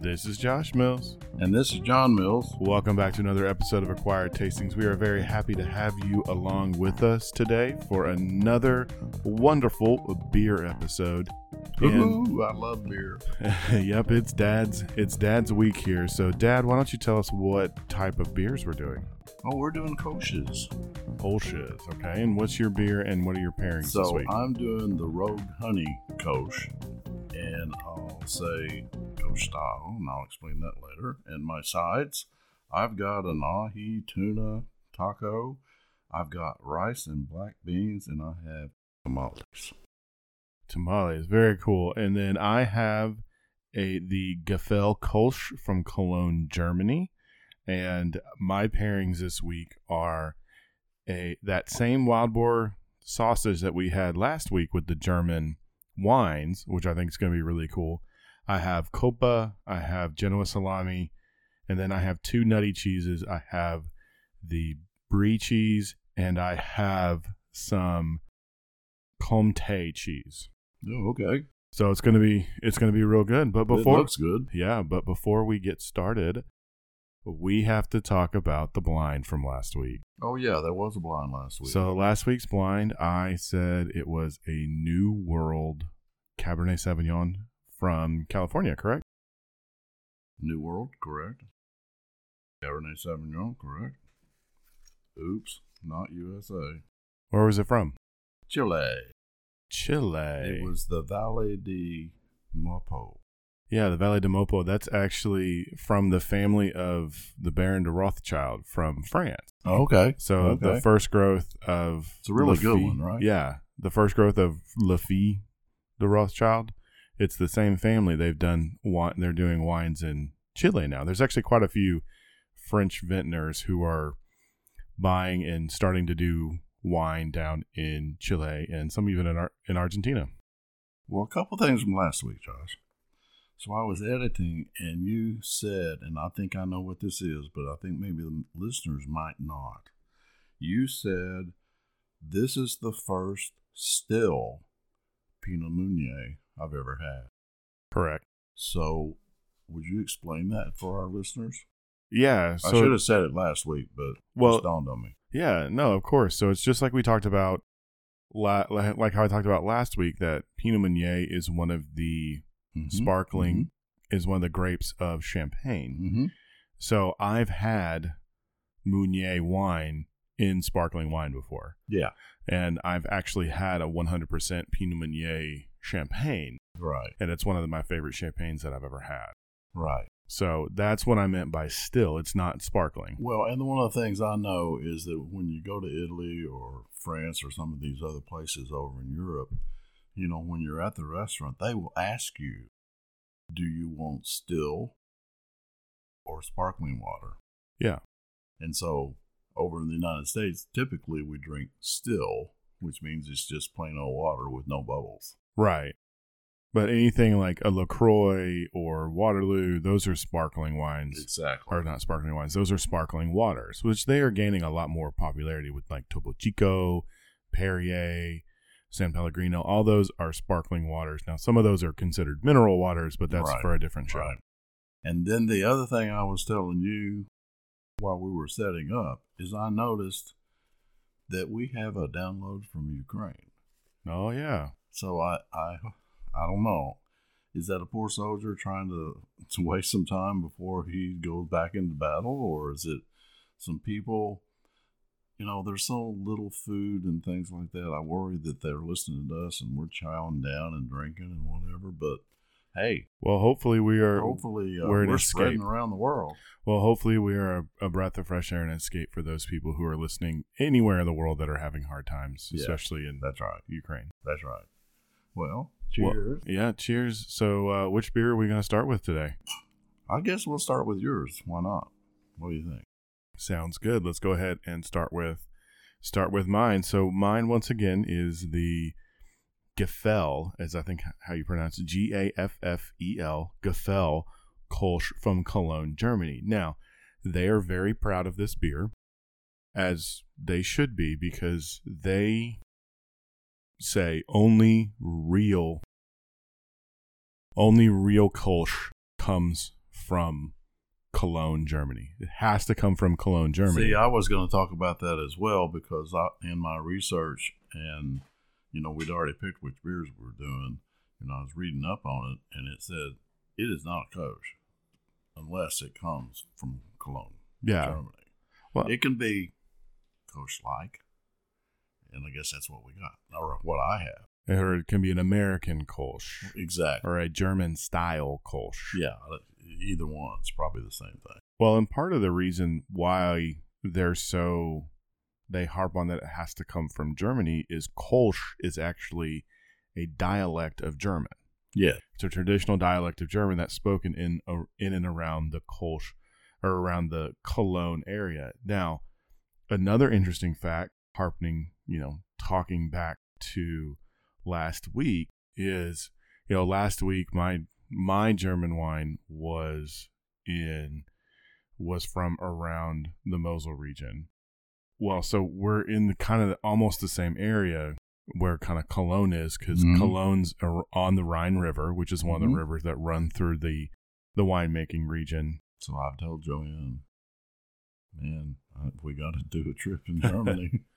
This is Josh Mills. And this is John Mills. Welcome back to another episode of Acquired Tastings. We are very happy to have you along with us today for another wonderful beer episode. And- Ooh, I love beer. yep, it's Dad's it's Dad's week here. So Dad, why don't you tell us what type of beers we're doing? Oh, we're doing koshes. Kolsch's, okay. And what's your beer and what are your pairings this So week? I'm doing the Rogue Honey Kosh, and I'll say Style, and I'll explain that later. And my sides, I've got an ahi tuna taco, I've got rice and black beans, and I have tamales. Tamales, very cool. And then I have a the Gaffel Kolsch from Cologne, Germany. And my pairings this week are a that same wild boar sausage that we had last week with the German wines, which I think is going to be really cool. I have Copa, I have Genoa salami, and then I have two nutty cheeses. I have the brie cheese, and I have some Comté cheese. Oh, okay. So it's gonna be it's gonna be real good. But it before looks good. yeah, but before we get started, we have to talk about the blind from last week. Oh yeah, there was a blind last week. So last week's blind, I said it was a New World Cabernet Sauvignon from California, correct? New World, correct. Cabernet Sauvignon, correct. Oops, not USA. Where was it from? Chile. Chile. It was the Valle de Maipo. yeah, the Valle de Maipo. That's actually from the family of the Baron de Rothschild from France. Oh, okay. So the first growth of It's a really good one, right? Yeah, the first growth of Lafite, the Rothschild. It's the same family. They've done wine. They're doing wines in Chile now. There's actually quite a few French vintners who are buying and starting to do wine down in Chile and some even in Ar- in Argentina. Well, a couple things from last week, Josh. So I was editing, and you said, and I think I know what this is, but I think maybe the listeners might not. You said this is the first still Pinot Meunier I've ever had. Correct. So, would you explain that for our listeners? Yeah. I should have said it last week, but Well- it dawned on me. Yeah, no, of course. So it's just like we talked about, like how I talked about last week, that Pinot Meunier is one of the Mhm. sparkling, is one of the grapes of Champagne. Mhm. So I've had Meunier wine in sparkling wine before, Yeah, and I've actually had a 100% Pinot Meunier Champagne, right, and it's one of my favorite champagnes that I've ever had. right. So that's what I meant by still. It's not sparkling. Well, and one of the things I know is that when you go to Italy or France or some of these other places over in Europe, you know, when you're at the restaurant, they will ask you, do you want still or sparkling water? Yeah. And so over in the United States, typically we drink still, which means it's just plain old water with no bubbles. Right. But anything like a LaCroix or Waterloo, those are sparkling wines. Exactly. Or not sparkling wines, those are sparkling waters, which they are gaining a lot more popularity with like Topo Chico, Perrier, San Pellegrino. All those are sparkling waters. Now, some of those are considered mineral waters, but that's Right. for a different show. Right. And then the other thing I was telling you while we were setting up is I noticed that we have a download from Ukraine. Oh, yeah. So I I I don't know. Is that a poor soldier trying to, to waste some time before he goes back into battle, or is it some people? You know, there's so little food and things like that. I worry that they're listening to us and we're chowing down and drinking and whatever. But hey, Well, hopefully we are. hopefully uh, we're we're, spreading around the world. Well, hopefully we are a, a breath of fresh air and escape for those people who are listening anywhere in the world that are having hard times, Yeah. especially in That's right. Ukraine. That's right. Well, Well, cheers. yeah, cheers. So, uh, which beer are we going to start with today? I guess we'll start with yours. Why not? What do you think? Sounds good. Let's go ahead and start with start with mine. So mine once again is the Gaffel, as I think how you pronounce it, G A F F E L, Gaffel Kolsch from Cologne, Germany. Now, they are very proud of this beer, as they should be, because they say only real, only real Kolsch comes from Cologne, Germany. It has to come from Cologne, Germany. See, I was going to talk about that as well because I, in my research, and you know, we'd already picked which beers we were doing, and I was reading up on it, and it said it is not a Kolsch unless it comes from Cologne, yeah. Germany. Well- it can be Kolsch like, and I guess that's what we got, or what I have. Or it can be an American Kolsch Exactly. or a German style Kolsch. Yeah, either one's probably the same thing. Well, and part of the reason why they're so they harp on that it has to come from Germany is Kolsch is actually a dialect of German. Yeah. It's a traditional dialect of German that's spoken in in and around the Kolsch or around the Cologne area. Now, another interesting fact, harping, you know, talking back to last week is, you know, last week my my German wine was in was from around the Mosel region. Well, so we're in the kind of almost the same area where kind of Cologne is because Mhm. Cologne's on the Rhine River, which is one of Mhm. the rivers that run through the the winemaking region. So I've told Joanne, man, I- we got to do a trip in Germany.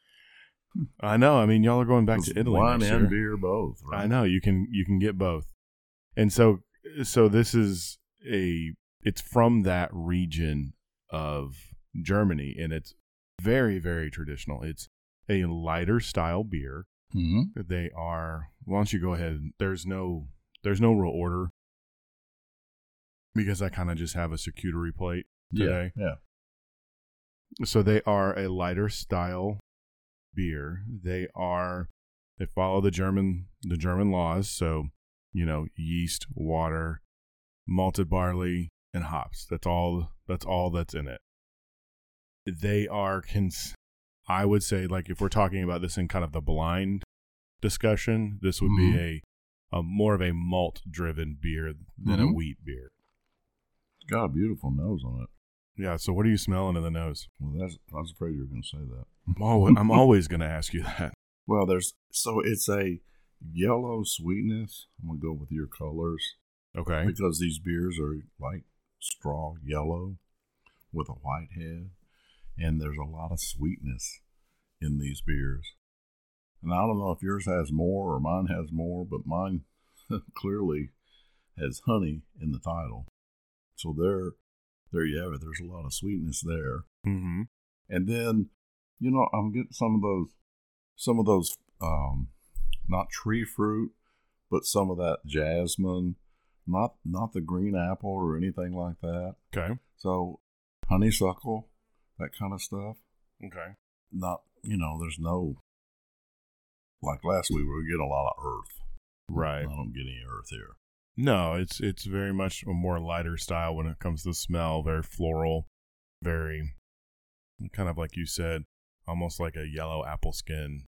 I know. I mean, y'all are going back to Italy Wine and year. beer both. Right? I know you can you can get both, and so so this is a it's from that region of Germany, and it's very very traditional. It's a lighter style beer. Mm-hmm. They are. Why don't you go ahead? There's no there's no real order because I kind of just have a charcuterie plate today. Yeah. So they are a lighter style beer. They are they follow the German the German laws. So you know yeast, water, malted barley, and hops. That's all. That's all that's in it. They are cons. I would say like if we're talking about this in kind of the blind discussion, this would be a a more of a malt driven beer than a Mhm. wheat beer. Got a beautiful nose on it. Yeah. So what are you smelling in the nose? Well, that's, I was afraid you were going to say that. I'm always, I'm always going to ask you that. Well, there's so it's a yellow sweetness. I'm gonna go with your colors Okay. because these beers are like straw yellow with a white head, and there's a lot of sweetness in these beers. And I don't know if yours has more or mine has more, but mine clearly has honey in the title. So there, there you have it. There's a lot of sweetness there. Mm-hmm. And then, you know, I'm getting some of those, some of those, um, not tree fruit, but some of that jasmine, not not the green apple or anything like that. Okay. So honeysuckle, that kind of stuff. Okay. Not, you know, there's no like last week we were getting a lot of earth. Right. I don't get any earth here. No, it's it's very much a more lighter style when it comes to smell. Very floral, very kind of like you said, almost like a yellow apple skin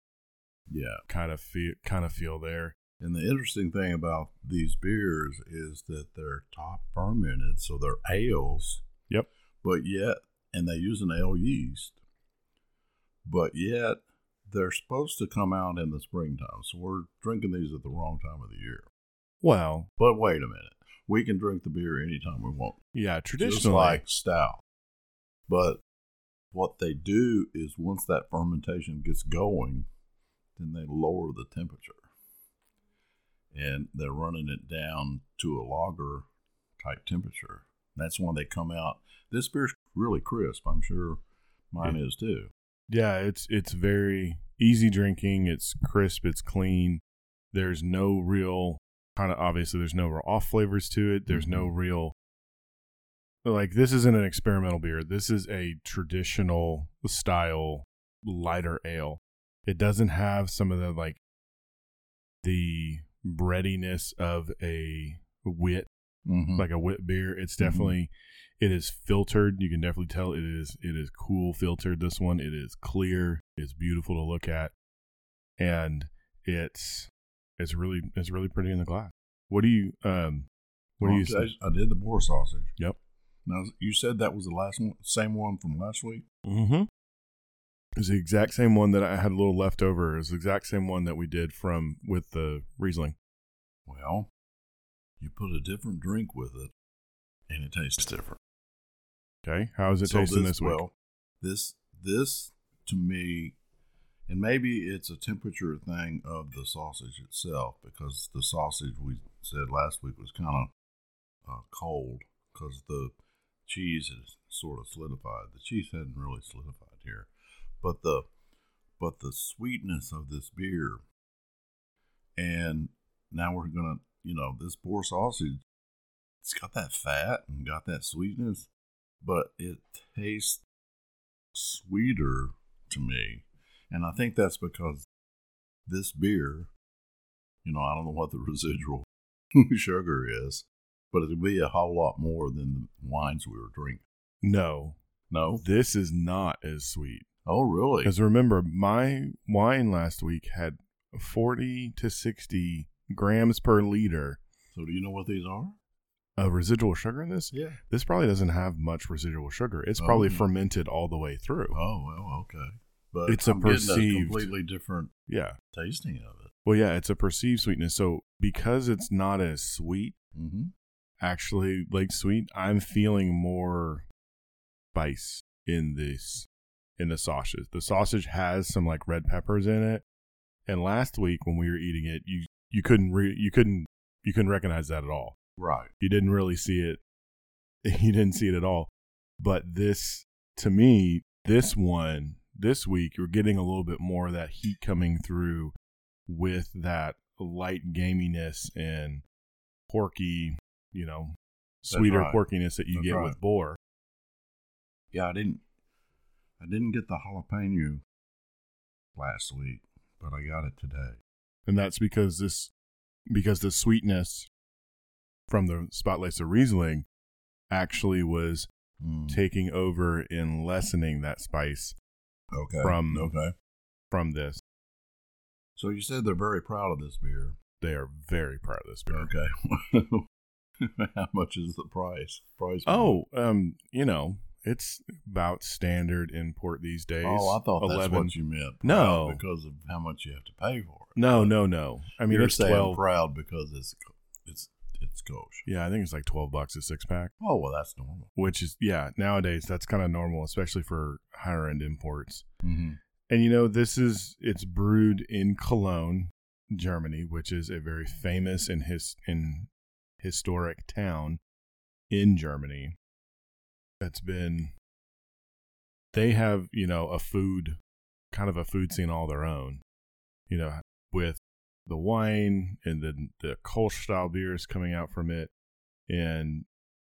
Yeah. kind of feel kind of feel there. And the interesting thing about these beers is that they're top fermented, so they're ales. Yep. But yet, and they use an ale yeast, but yet they're supposed to come out in the springtime. So we're drinking these at the wrong time of the year. Well, But wait a minute. We can drink the beer anytime we want. yeah, traditionally, like stout. But what they do is once that fermentation gets going, then they lower the temperature. And they're running it down to a lager type temperature. That's when they come out. This beer's really crisp. I'm sure mine is too. yeah, it's it's very easy drinking. It's crisp. It's clean. There's no real kind of obviously there's no real off flavors to it. There's no Mhm. real like this isn't an experimental beer. This is a traditional style lighter ale. It doesn't have some of the like the breadiness of a wit Mm-hmm. like a wit beer. It's Mhm. definitely it is filtered. You can definitely tell it is it is cool filtered. This one it is clear. It's beautiful to look at, and it's it's really it's really pretty in the glass. What do you um what do you I, say? I did the boar sausage. Yep. Now you said that was the last one, same one from last week. Mm-hmm. It's the exact same one that I had a little left over. It's the exact same one that we did from with the Riesling. Well, you put a different drink with it, and it tastes different. Okay, how is it So tasting this, week? Well, this this to me, and maybe it's a temperature thing of the sausage itself because the sausage we said last week was kind of uh, cold because the cheese is sort of solidified. The cheese hadn't really solidified here, but the but the sweetness of this beer, and now we're gonna, you know, this poor sausage, it's got that fat and got that sweetness, but it tastes sweeter to me, and I think that's because this beer, you know, I don't know what the residual sugar is, but it'll be a whole lot more than the wines we were drinking. No, No? this is not as sweet. Oh, really? Because remember, my wine last week had 40 to 60 grams per liter So, do you know what these are? of residual sugar in this. Yeah. This probably doesn't have much residual sugar. It's Oh. probably fermented all the way through. Oh, well, okay. But It's a I'm getting perceived- completely different Yeah. tasting of it. Well, yeah, it's a perceived sweetness. So because it's not as sweet, Mm-hmm. actually like sweet, I'm feeling more spice in this in the sausage. The sausage has some like red peppers in it. And last week when we were eating it, you you couldn't re- you couldn't you couldn't recognize that at all. Right. You didn't really see it. You didn't see it at all. But this to me, this one this week you're getting a little bit more of that heat coming through with that light gaminess and porky, you know, sweeter right. porkiness that you That's get right. with boar. Yeah, I didn't. I didn't get the jalapeno last week, but I got it today. And that's because this because the sweetness from the Spätlese of Riesling actually was Mm. taking over and lessening that spice Okay. from- okay. from this. So you said they're very proud of this beer. They are very proud of this beer. Okay. How much is the price? Price. Oh, um, you know, it's about standard import these days. Oh, I thought that's what you meant. No. Because of how much you have to pay for it. No, no, no. I mean, You're it's saying twelve. proud because it's it's it's kosher. Yeah, I think it's like twelve bucks a six pack, Oh well, that's normal. which is yeah. Nowadays, that's kind of normal, especially for higher end imports. Mm-hmm. And you know, this is it's brewed in Cologne, Germany, which is a very famous and his in historic town in Germany. That's been they have, you know, a food kind of a food scene all their own. You know, with the wine and the the Kolsch style beers coming out from it. And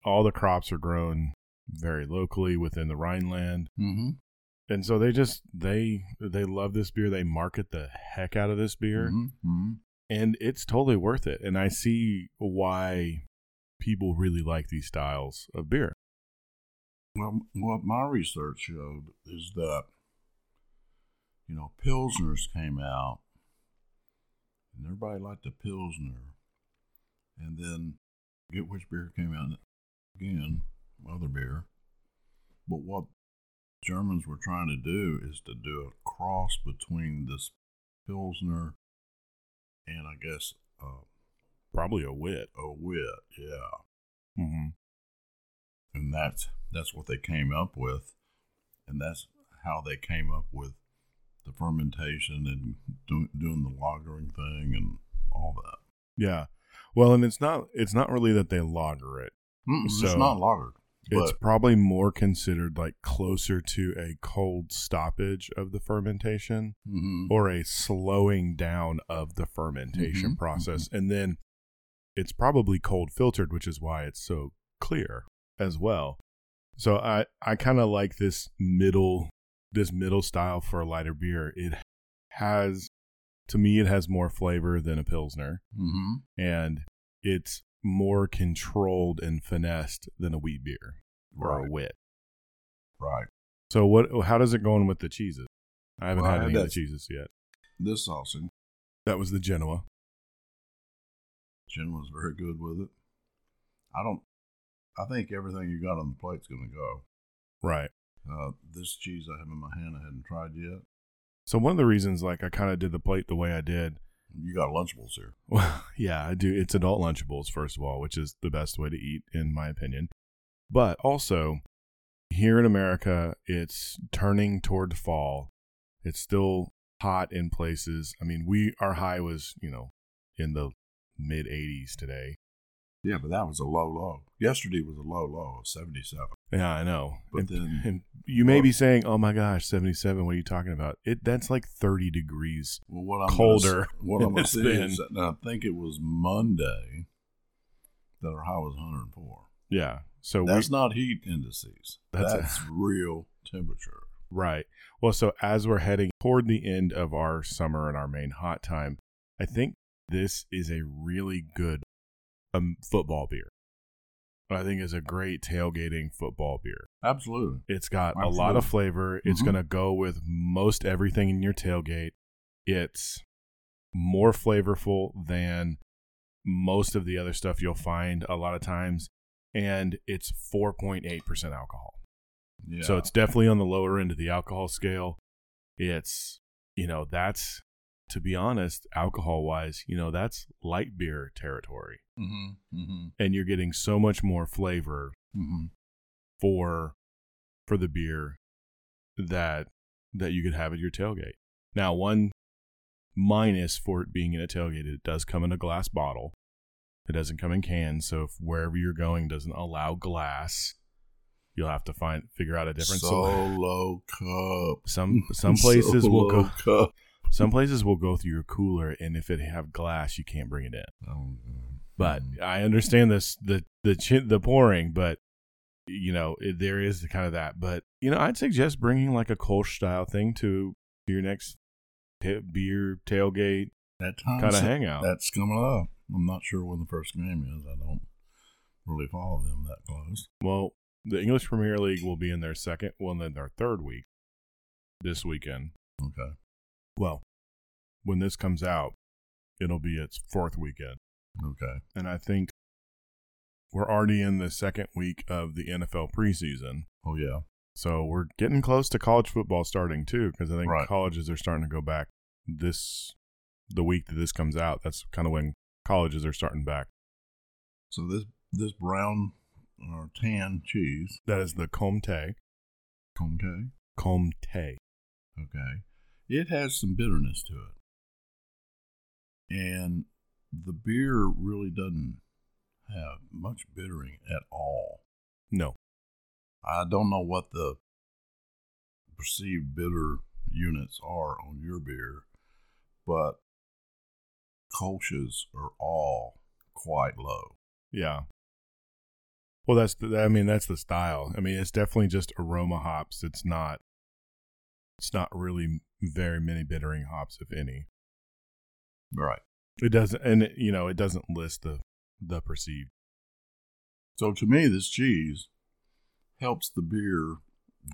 all the crops are grown very locally within the Rhineland. Mm-hmm. and so they just they they love this beer. They market the heck out of this beer. Mm-hmm. and it's totally worth it. And i see why people really like these styles of beer. Well, what my research showed is that, you know, Pilsners came out, and everybody liked the Pilsner. And then, get which beer came out again, other beer. But what Germans were trying to do is to do a cross between this Pilsner and I guess uh, probably a wit a wit, yeah. mm-hmm. and that's that's what they came up with, and that's how they came up with the fermentation and do, doing the lagering thing and all that. yeah well and it's not it's not really that they lager it So, it's not lagered, it's probably more considered like closer to a cold stoppage of the fermentation mhm, or a slowing down of the fermentation Mhm, process. And then it's probably cold filtered, which is why it's so clear as well. So I, I kind of like this middle this middle style for a lighter beer. It has to me it has more flavor than a pilsner mhm. and it's more controlled and finessed than a wheat beer or a right, wit. right. So what how does it go in with the cheeses? I haven't Well, I had had any of the cheeses yet. This sausage, That was the Genoa. Jen was very good with it. I don't. I think everything you got on the plate's going to go. Right. Uh, this cheese I have in my hand, I hadn't tried yet. So one of the reasons, like I kind of did the plate the way I did, You got Lunchables here. Well, yeah, I do. It's adult Lunchables, first of all, which is the best way to eat, in my opinion. But also, here in America, it's turning toward fall. It's still hot in places. I mean, we our high was you know in the mid 80s today. Yeah, but that was a low low. Yesterday was a low low of 77. Yeah, I know. But and, then- and you may be saying, "Oh my gosh, 77, what are you talking about?" It that's like 30 degrees. Well, what I'm Colder Gonna, what I'm going to it's is that I think it was Monday that our high was 104. Yeah. So That's we, not heat indices. That's That's, a- real temperature. right. Well, so as we're heading toward the end of our summer and our main hot time, I think this is a really good um, football beer. I think is a great tailgating football beer. Absolutely. It's got a lot of flavor. It's Mhm. going to go with most everything in your tailgate. It's more flavorful than most of the other stuff you'll find a lot of times. And it's 4.8% alcohol. Yeah. So it's definitely on the lower end of the alcohol scale. It's, you know, that's, to be honest, alcohol wise, you know, that's light beer territory. Mm-hmm. Mm-hmm. And you're getting so much more flavor Mm-hmm. for for the beer that that you could have at your tailgate. Now, one minus for it being in a tailgate, it does come in a glass bottle. It doesn't come in cans, so if wherever you're going doesn't allow glass, you'll have to find figure out a different. Solo cup. Some some places will go Solo cup. Some places will go through your cooler and if it have glass, you can't bring it in. Oh, But Mm. I understand this the the chi- the pouring, but you know it, there is kind of that. But you know, I'd suggest bringing like a Kolsch style thing to your next ta- beer tailgate that kind of hangout. That's coming up. I'm not sure when the first game is. I don't really follow them that close. well, the English Premier League will be in their second, well, then their third week this weekend. Okay. Well, when this comes out, it'll be its fourth weekend, Okay. and I think we're already in the second week of the NFL preseason. Oh yeah. So we're getting close to college football starting too, because I think Right. colleges are starting to go back this the week that this comes out. That's kind of when colleges are starting back. So this this brown or tan cheese, That is the Comté. Comté. Comté. Okay. It has some bitterness to it. And the beer really doesn't have much bittering at all. No. I don't know what the perceived bitter units are on your beer, but Kolsch's are all quite low. Yeah. Well, that's the, I mean that's the style. I mean it's definitely just aroma hops. It's not. It's not really very many bittering hops, if any. Right. It doesn't, and it, you know, it doesn't list the the perceived. So to me, this cheese helps the beer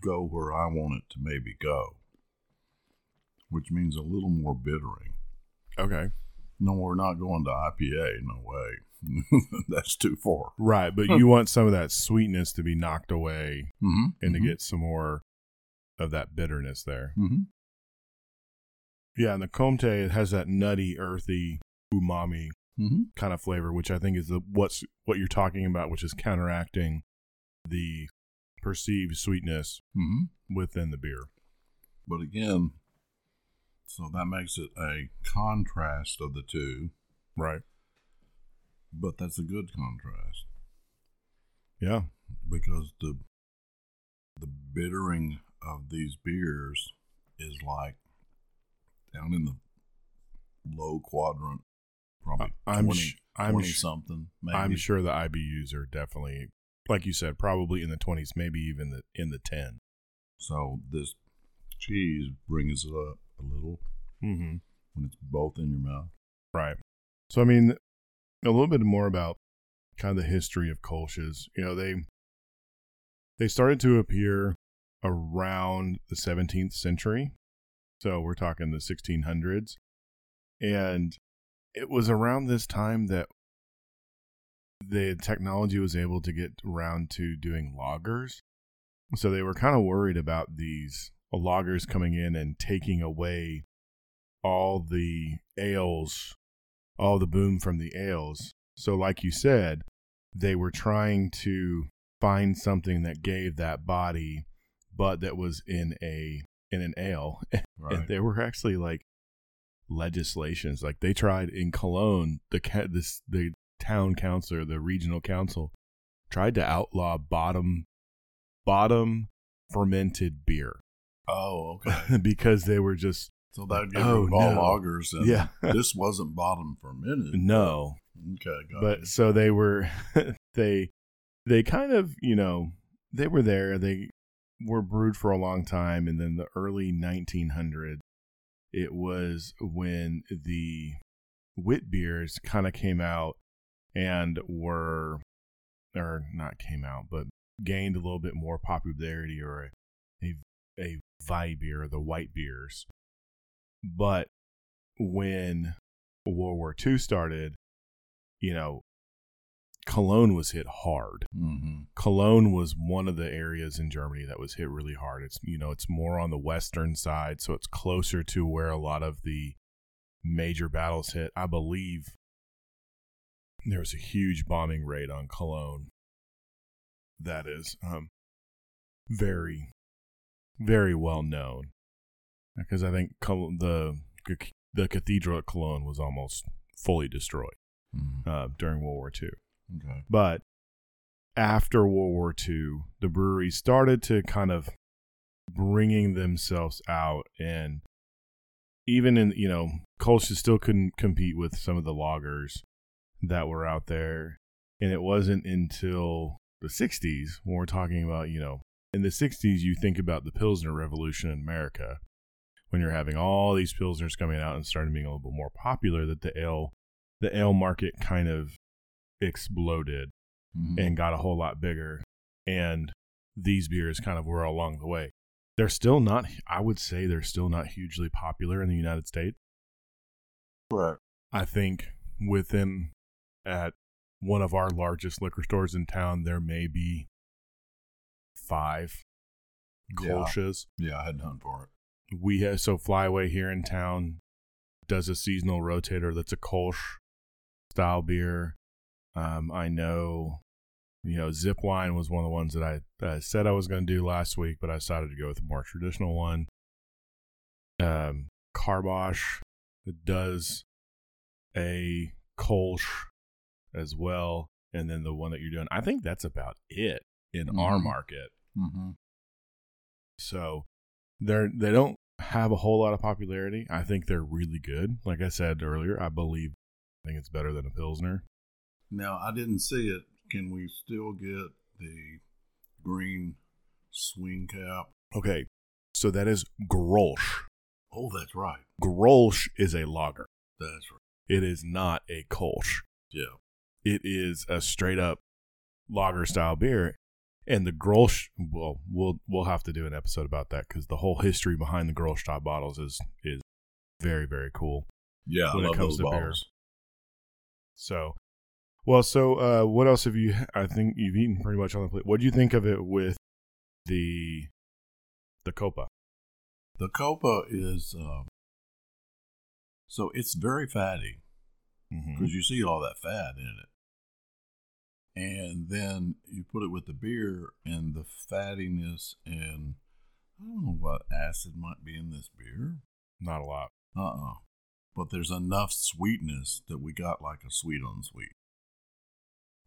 go where I want it to maybe go, which means a little more bittering. Okay. No, we're not going to IPA. No way. That's too far. Right, but you want some of that sweetness to be knocked away Mm-hmm. and to get some more of that bitterness there. Mm-hmm. Yeah, and the Comte it has that nutty, earthy, umami Mm-hmm. kind of flavor, which I think is the what's what you're talking about, which is counteracting the perceived sweetness Mm-hmm. within the beer. But again, so that makes it a contrast of the two, Right. but that's a good contrast Yeah. because the the bittering of these beers is like down in the low quadrant, probably I'm 20, sh- I'm 20 sh- something. Maybe. I'm sure the IBUs are definitely, like you said, probably in the 20s, maybe even the, in the 10. So this cheese brings it up a little Mm-hmm. when it's both in your mouth. Right. So I mean, a little bit more about kind of the history of Kolsch's. You know, they they started to appear around the 17th century. So we're talking the 1600s. And it was around this time that the technology was able to get around to doing lagers. So they were kind of worried about these lagers coming in and taking away all the ales all the boom from the ales. So, like you said, they were trying to find something that gave that body, but that was in a in an ale. Right. And there were actually like legislations, like they tried in Cologne, the ca- this the town council, the regional council, tried to outlaw bottom bottom fermented beer oh, okay. because they were just So that would get Oh, rid of all no. lagers. And Yeah. this wasn't bottom fermented. no Okay, got but you. so they were they they kind of you know they were there they were brewed for a long time and then the early 1900s it was when the wit beers kind of came out and were or not came out but gained a little bit more popularity or a a, vi beer the white beers. But when world war ii started you know cologne was hit hard Mhm. Cologne was one of the areas in Germany that was hit really hard. It's you know, it's more on the western side, so it's closer to where a lot of the major battles hit. I believe there was a huge bombing raid on Cologne. That is um very very well known because I think Col- the the cathedral at Cologne was almost fully destroyed Mhm. uh, during World War II. Okay. But after World War II, the breweries started to kind of bringing themselves out, and even in you know, Kolsch still couldn't compete with some of the lagers that were out there, and it wasn't until the '60s when we're talking about you know, in the '60s you think about the Pilsner Revolution in America. When you're having all these pilsners coming out and starting being a little bit more popular, that the ale, the ale market kind of exploded Mhm. and got a whole lot bigger. And these beers kind of were along the way. They're still not, I would say, they're still not hugely popular in the United States. Correct. I think within at one of our largest liquor stores in town, there may be five Yeah. Kolsch's. Yeah, I had none for it. We have so Flyway here in town does a seasonal rotator that's a Kolsch style beer. Um, I know, you know, Zipline was one of the ones that I, that I said I was going to do last week, but I decided to go with a more traditional one. Um, Carbosh does a Kolsch as well, and then the one that you're doing. I think that's about it in our Mhm. market. Mm-hmm. So they're they don't have a whole lot of popularity. I think they're really good. Like I said earlier, I believe I think it's better than a Pilsner. Now, I didn't see it. Can we still get the green swing cap? Okay. So that is Grolsch. Oh, that's right. Grolsch is a lager. That's right. It is not a Kolsch. Yeah. It is a straight up lager style beer. And the Grolsch, well, we'll we'll have to do an episode about that because the whole history behind the Grolsch top bottles is is very very cool. Yeah, When I it comes those to beer. bottles. So, well, so uh, what else have you? I think you've eaten pretty much on the plate. What do you think of it with the the copa? The Copa is uh, so it's very fatty Mm-hmm. because you see all that fat in it, and then you put it with the beer, and the fattiness and I don't know what acid might be in this beer. Not a lot. Uh uh But there's enough sweetness that we got like a sweet on sweet.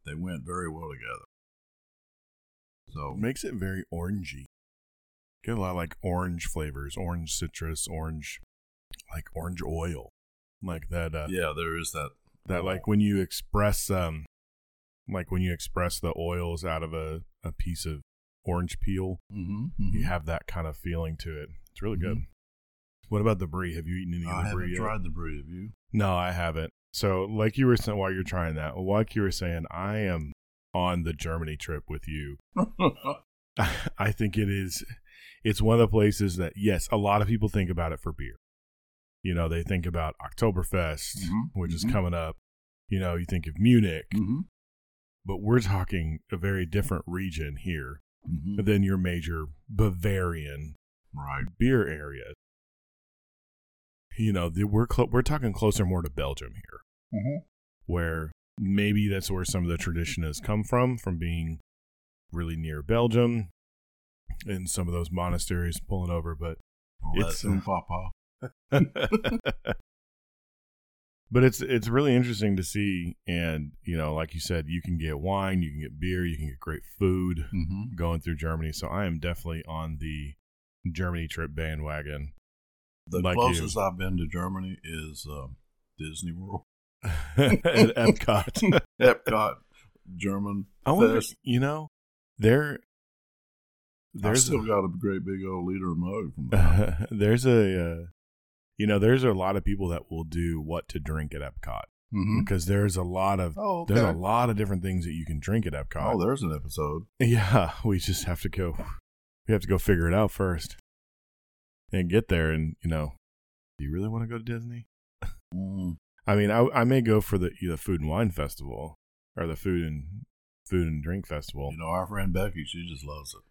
They went very well together. So makes it very orangey. Get a lot of like orange flavors, orange citrus, orange, like orange oil, like that. Uh, yeah, there is that. that like when you express um, like when you express the oils out of a a piece of orange peel, Mm-hmm, you have that kind of feeling to it. It's really good. What about the brie? Have you eaten any I of the brie haven't yet? tried the brie. Have you? No, I haven't. So, like you were saying, while you're trying that, like you were saying, I am on the Germany trip with you. I think it is. It's one of the places that, yes, a lot of people think about it for beer. You know, they think about Oktoberfest, Mhm, which is mhm. coming up. You know, you think of Munich, mm-hmm. but we're talking a very different region here Mm-hmm. than your major Bavarian Right. beer area. You know, the, we're clo- we're talking closer more to Belgium here. Mm-hmm. where maybe that's where some of the tradition has come from, from being really near Belgium and some of those monasteries pulling over. But All It's, uh, papa. but it's it's really interesting to see, and you know, like you said, you can get wine, you can get beer, you can get great food Mm-hmm. going through Germany. So I am definitely on the Germany trip bandwagon. The Like closest I've been to Germany is um, Disney World, at Epcot. Epcot, German. I wonder, Fest. you know, there, I've there's still got a great big old liter mug from that. there's a, uh, you know, there's a lot of people that will do what to drink at Epcot mm-hmm. because there's a lot of Oh, there's a lot of different things that you can drink at Epcot. Oh, there's an episode. yeah, we just have to go. We have to go figure it out first and get there. And you know, do you really want to go to Disney? Mm. I mean, I I may go for the the food and wine festival or the food and food and drink festival. You know, our friend Becky, she just loves it.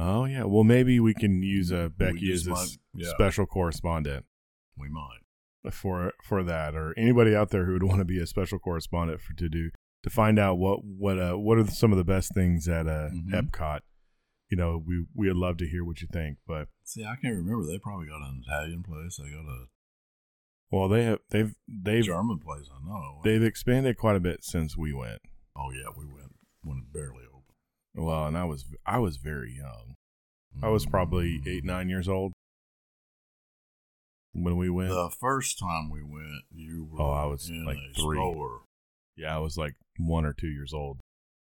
Oh yeah, well maybe we can use uh, Becky as a might- yeah. special correspondent We might. for for that, or anybody out there who would want to be a special correspondent for to do to find out what what uh what are some of the best things at uh, Mhm. Epcot. You know, we we'd love to hear what you think, but See, I can't remember. They probably got an Italian place. They got a well, they have they've they've German place. I know. they've expanded quite a bit since we went. oh yeah, we went when it barely opened. Well, and I was I was very young. I was probably Mm. eight nine years old when we went. The first time we went, you were Oh, I was like three. stroller. Yeah, I was like one or two years old.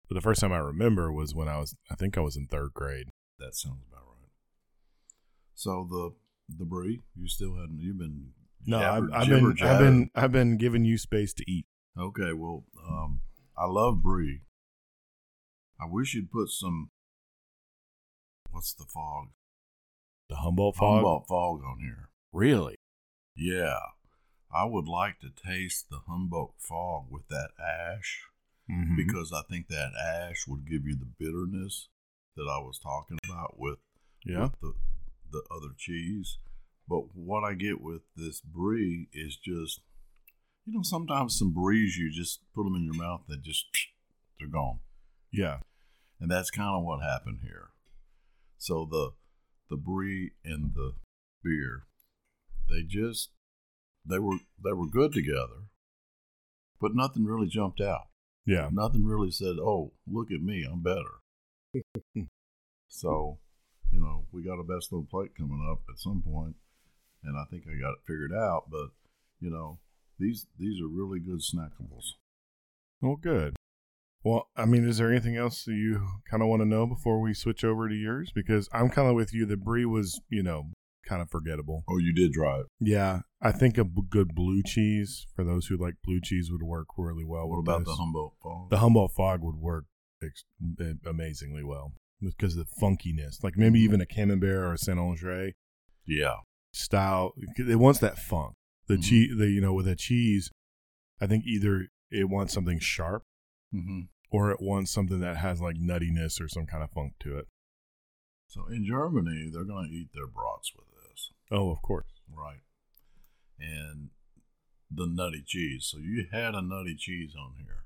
But the first time I remember was when I was, I think I was in third grade. That sounds about right. So the the you still hadn't. You've been No, I've, I've been, I've been, I've been giving you space to eat. Okay, well, um, I love brie. I wish you'd put some. What's the fog? The Humboldt fog. Humboldt fog on here. Really? Yeah, I would like to taste the Humboldt fog with that ash Mhm. because I think that ash would give you the bitterness that I was talking about with yeah. with the the other cheese. But what I get with this brie is just, you know, sometimes some bries you just put them in your mouth, they just they're gone, Yeah. and that's kind of what happened here. So the the brie and the beer, they just they were they were good together, but nothing really jumped out. Yeah. Nothing really said, "Oh, look at me, I'm better." so, you know, we got a best little plate coming up at some point, and I think I got it figured out. But you know, these these are really good snackables. Well, good. Well, I mean, is there anything else that you kind of want to know before we switch over to yours? Because I'm kind of with you. The brie was, you know, kind of forgettable. Oh, you did try it. Yeah, I think a b- good blue cheese for those who like blue cheese would work really well. What about this. the Humboldt Falls? The Humboldt fog would work ex- eh, amazingly well because of the funkiness, like maybe mm. even a Camembert or a Saint Andre yeah, style. It wants that funk. The Mhm. cheese, the you know, with a cheese, I think either it wants something sharp hmm or it wants something that has like nuttiness or some kind of funk to it. So in Germany, they're going to eat their brats with this, Oh, of course. right? And the nutty cheese. So you had a nutty cheese on here.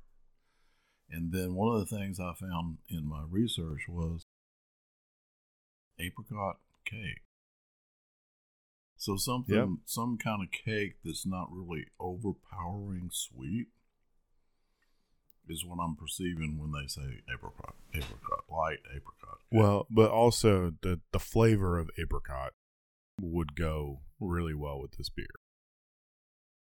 And then one of the things I found in my research was apricot cake. So something, Yep. some kind of cake that's not really overpowering sweet is what I'm perceiving when they say apricot, apricot, light apricot. cake. Well, but also the the flavor of apricot would go really well with this beer.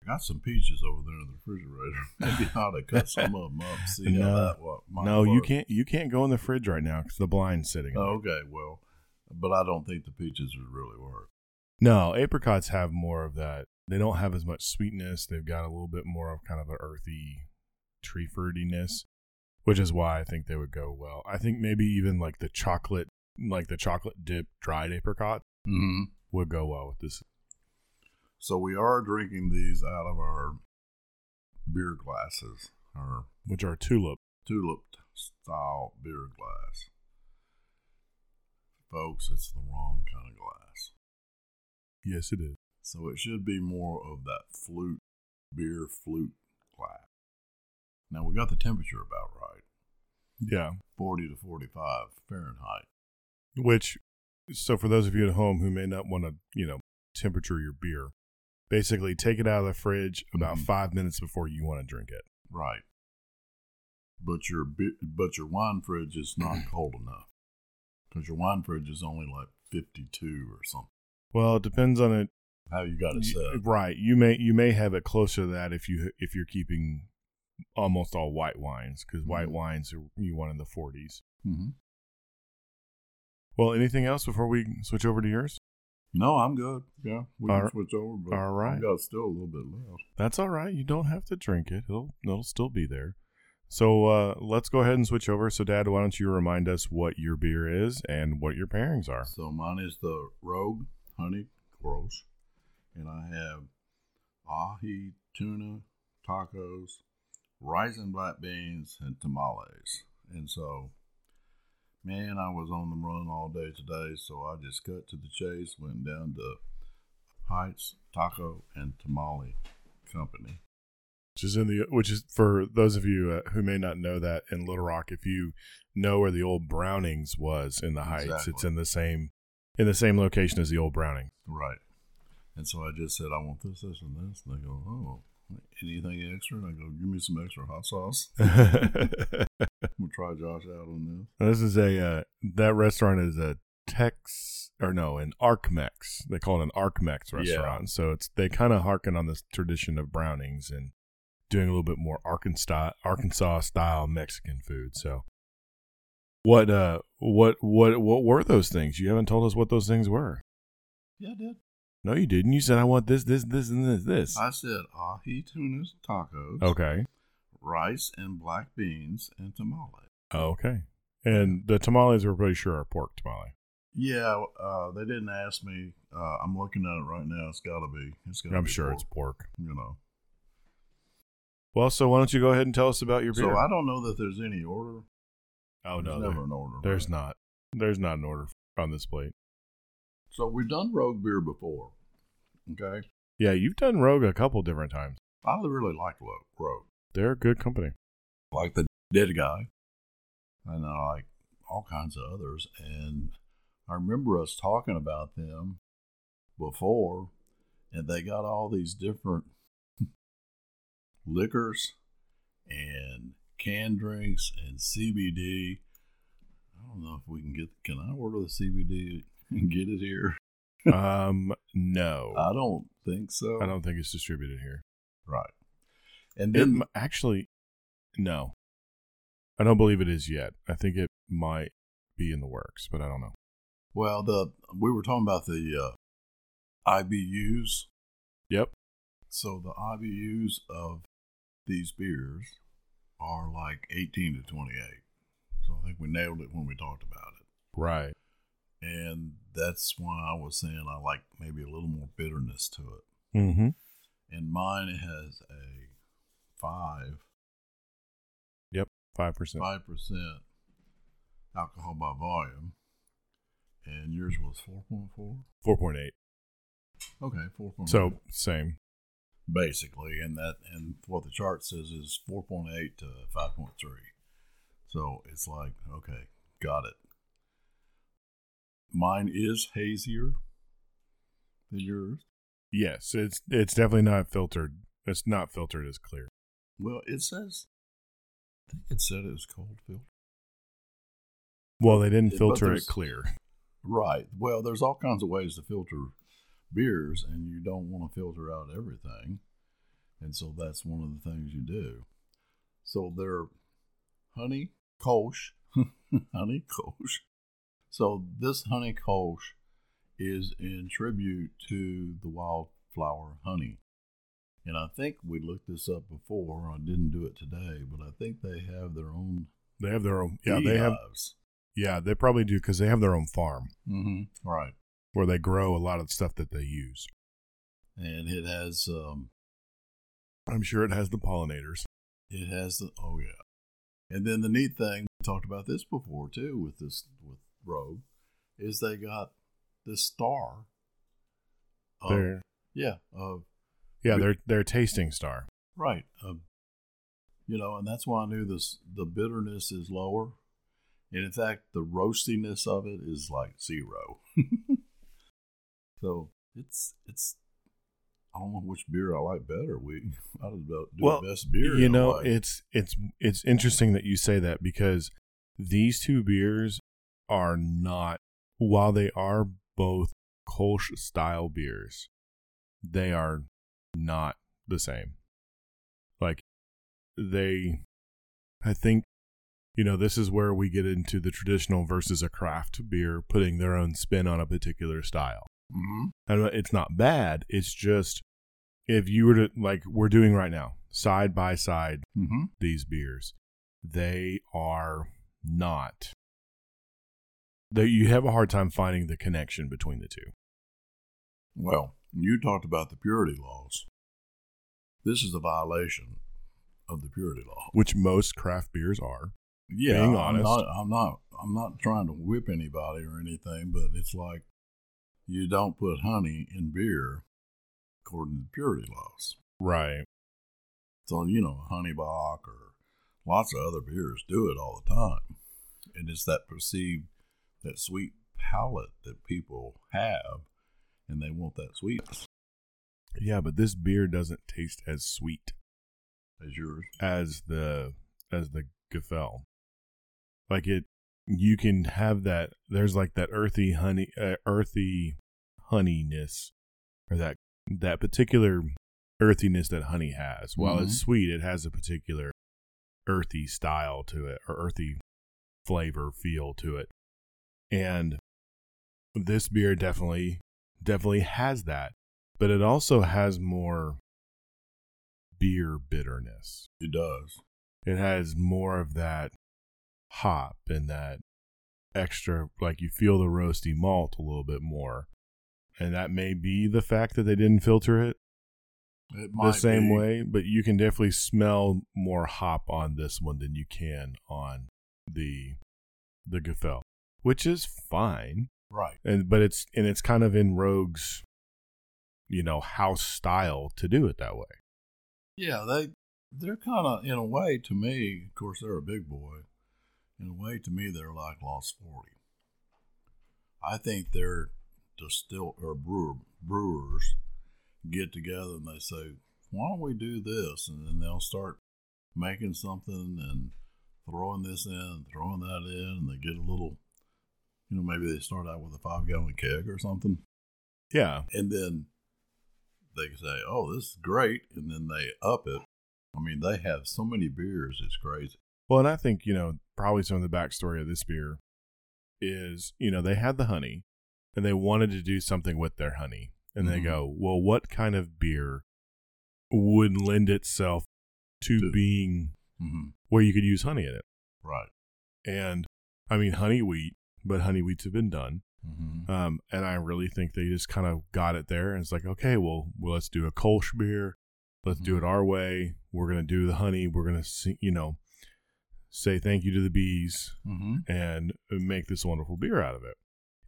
I got some peaches over there in the refrigerator. Maybe I ought to cut some of them up. See No. how that what no, you can't. You can't go in the fridge right now because the blind's sitting. Oh, okay, well, but I don't think the peaches would really work. No, apricots have more of that. They don't have as much sweetness. They've got a little bit more of kind of an earthy tree fruitiness, which is why I think they would go well. I think maybe even like the chocolate, like the chocolate dip dried apricot Mm-hmm. would go well with this. So we are drinking these out of our beer glasses, our Which are tulip. tulip style beer glass. Folks, it's the wrong kind of glass. Yes, it is. So it should be more of that flute, beer flute glass. Now we got the temperature about right, Yeah. forty to forty-five Fahrenheit. Which, so for those of you at home who may not want to, you know, temperature your beer, basically take it out of the fridge about Mhm. five minutes before you want to drink it. Right. But your but your wine fridge is not cold enough because your wine fridge is only like fifty-two or something. Well, it depends on it. How you got it set? right. You may you may have it closer to that if you if you're keeping almost all white wines because white Mhm. wines are you want in the 40s. Mm-hmm. Well, anything else before we switch over to yours? No, I'm good. Yeah, we All can right. switch over. But All right. I got still a little bit left. That's all right. You don't have to drink it. It'll it'll still be there. So uh, let's go ahead and switch over. So, Dad, why don't you remind us what your beer is and what your pairings are? So mine is the Rogue Honey Gross, and I have ahi, tuna, tacos, rice and black beans, and tamales. And so, man, I was on the run all day today, so I just cut to the chase, went down to Heights Taco and Tamale Company. Which is in the which is for those of you uh, who may not know that in Little Rock, if you know where the old Brownings was in the Heights, it's in the same in the same location as the old Browning. Right. And so I just said, I want this, this, and this. And they go, oh, anything extra? And I go, give me some extra hot sauce. We'll try Josh out on this. This is a uh, that restaurant is a Tex or no an Arcmex. They call it an Arcmex restaurant. So it's they kind of harken on this tradition of Brownings and doing a little bit more Arkansas Arkansas style Mexican food. So what uh what what what were those things? You haven't told us what those things were. Yeah, I did. No, you didn't. You said I want this, this, this, and this, this. I said ahi tuna tacos, Okay. rice and black beans, and tamale. Oh, okay. And the tamales we're pretty sure are pork tamale. Yeah, uh, they didn't ask me. Uh, I'm looking at it right now. It's got to be. It's got. I'm sure pork, it's pork. You know. Well, so why don't you go ahead and tell us about your beer? So I don't know that there's any order. Oh no, there's there- never an order. there's right? not. There's not an order on this plate. So we've done Rogue beer before. Okay, Yeah, you've done Rogue a couple different times. I really like Rogue. Rogue. They're a good company. like the dead guy, and I like all kinds of others. And I remember us talking about them before, and they got all these different liquors and canned drinks and CBD. I don't know if we can get. Can I order the CBD and get it here? um, no, I don't think so. I don't think it's distributed here. Right. And then m- actually, no, I don't believe it is yet. I think it might be in the works, but I don't know. Well, the we were talking about the uh, IBUs. Yep. So the IBUs of these beers are like 18 to 28. So I think we nailed it when we talked about it. Right. And that's why I was saying I like maybe a little more bitterness to it. Mm-hmm. And mine has a 5, Yep, Five percent. 5% alcohol by volume. And yours was 4.4? Four point eight. Okay, 4.4. So same. Basically, and that and what the chart says is 4.8 to 5.3. So it's like, okay, got it. Mine is hazier than yours. Yes, it's it's definitely not filtered. It's not filtered as clear. Well, it says, I think it said it was cold filter. Well, they didn't filter it there's- clear. Right. Well, there's all kinds of ways to filter beers, and you don't want to filter out everything. And so that's one of the things you do. So they're honey kolsch, honey kolsch. So this honey kolsch is in tribute to the wildflower honey. And I think we looked this up before. I didn't do it today, but I think they have their own They have their own. Yeah, they have. Yeah, they probably do because they have their own farm Mm-hmm. Right. Where they grow a lot of the stuff that they use. And it has um, I'm sure it has the pollinators. It has the oh yeah, and then the neat thing we talked about this before too with this with Rogue is they got this star. Of, They're yeah, of yeah, they're they're tasting star. right of You know, and that's why I knew this the bitterness is lower. And in fact, the roastiness of it is like zero. so it's it's I don't know which beer I like better. We I don't know do Well, the best beer. you know, way. it's it's it's interesting that you say that because these two beers are not while they are both Kolsch style beers, they are not the same. Like they I think you know, this is where we get into the traditional versus a craft beer putting their own spin on a particular style. Mhm. And it's not bad. It's just if you were to like we're doing right now, side by side Mhm. these beers, they are not. That you have a hard time finding the connection between the two. Well, you talked about the purity laws. This is a violation of the purity law. which most craft beers are. Yeah, Being I'm not, I'm not. I'm not trying to whip anybody or anything, but it's like you don't put honey in beer according to purity laws. Right. So you know, honey bock or lots of other beers do it all the time, and it's that perceived that sweet palate that people have, and they want that sweetness Yeah, but this beer doesn't taste as sweet as yours. as the as the Gaffel. Like it, you can have that. There's like that earthy honey, uh, earthy honeyness, or that that particular earthiness that honey has. While it's sweet, it has a particular earthy style to it, or earthy flavor feel to it. And this beer definitely definitely has that, but it also has more beer bitterness It does. it has more of that hop and that extra like you feel the roasty malt a little bit more and that may be the fact that they didn't filter it It the same be. way but you can definitely smell more hop on this one than you can on the the Gaffel which is fine right? and but it's and it's kind of in Rogue's you know house style to do it that way Yeah, they they're kind of in a way to me. Of course, they're a big boy. In a way, to me, they're like Lost Forty. I think they're distill or brewer brewers get together and they say, "Why don't we do this?" And then they'll start making something and throwing this in, throwing that in, and they get a little. You know, maybe they start out with a five gallon keg or something yeah and then they say, "Oh, this is great," and then they up it. I mean, they have so many beers; it's crazy. Well, and I think, you know, probably some of the backstory of this beer is, you know, they had the honey and they wanted to do something with their honey. And they Mhm. go, well, what kind of beer would lend itself to To- being Mm-hmm. where you could use honey in it? Right. And I mean, honey wheat, but honey wheats have been done. Mm-hmm. Um, and I really think they just kind of got it there. And it's like, okay, well, well let's do a Kolsch beer. Let's do it our way. We're going to do the honey. We're going to, see you know, say thank you to the bees Mm-hmm. and make this wonderful beer out of it.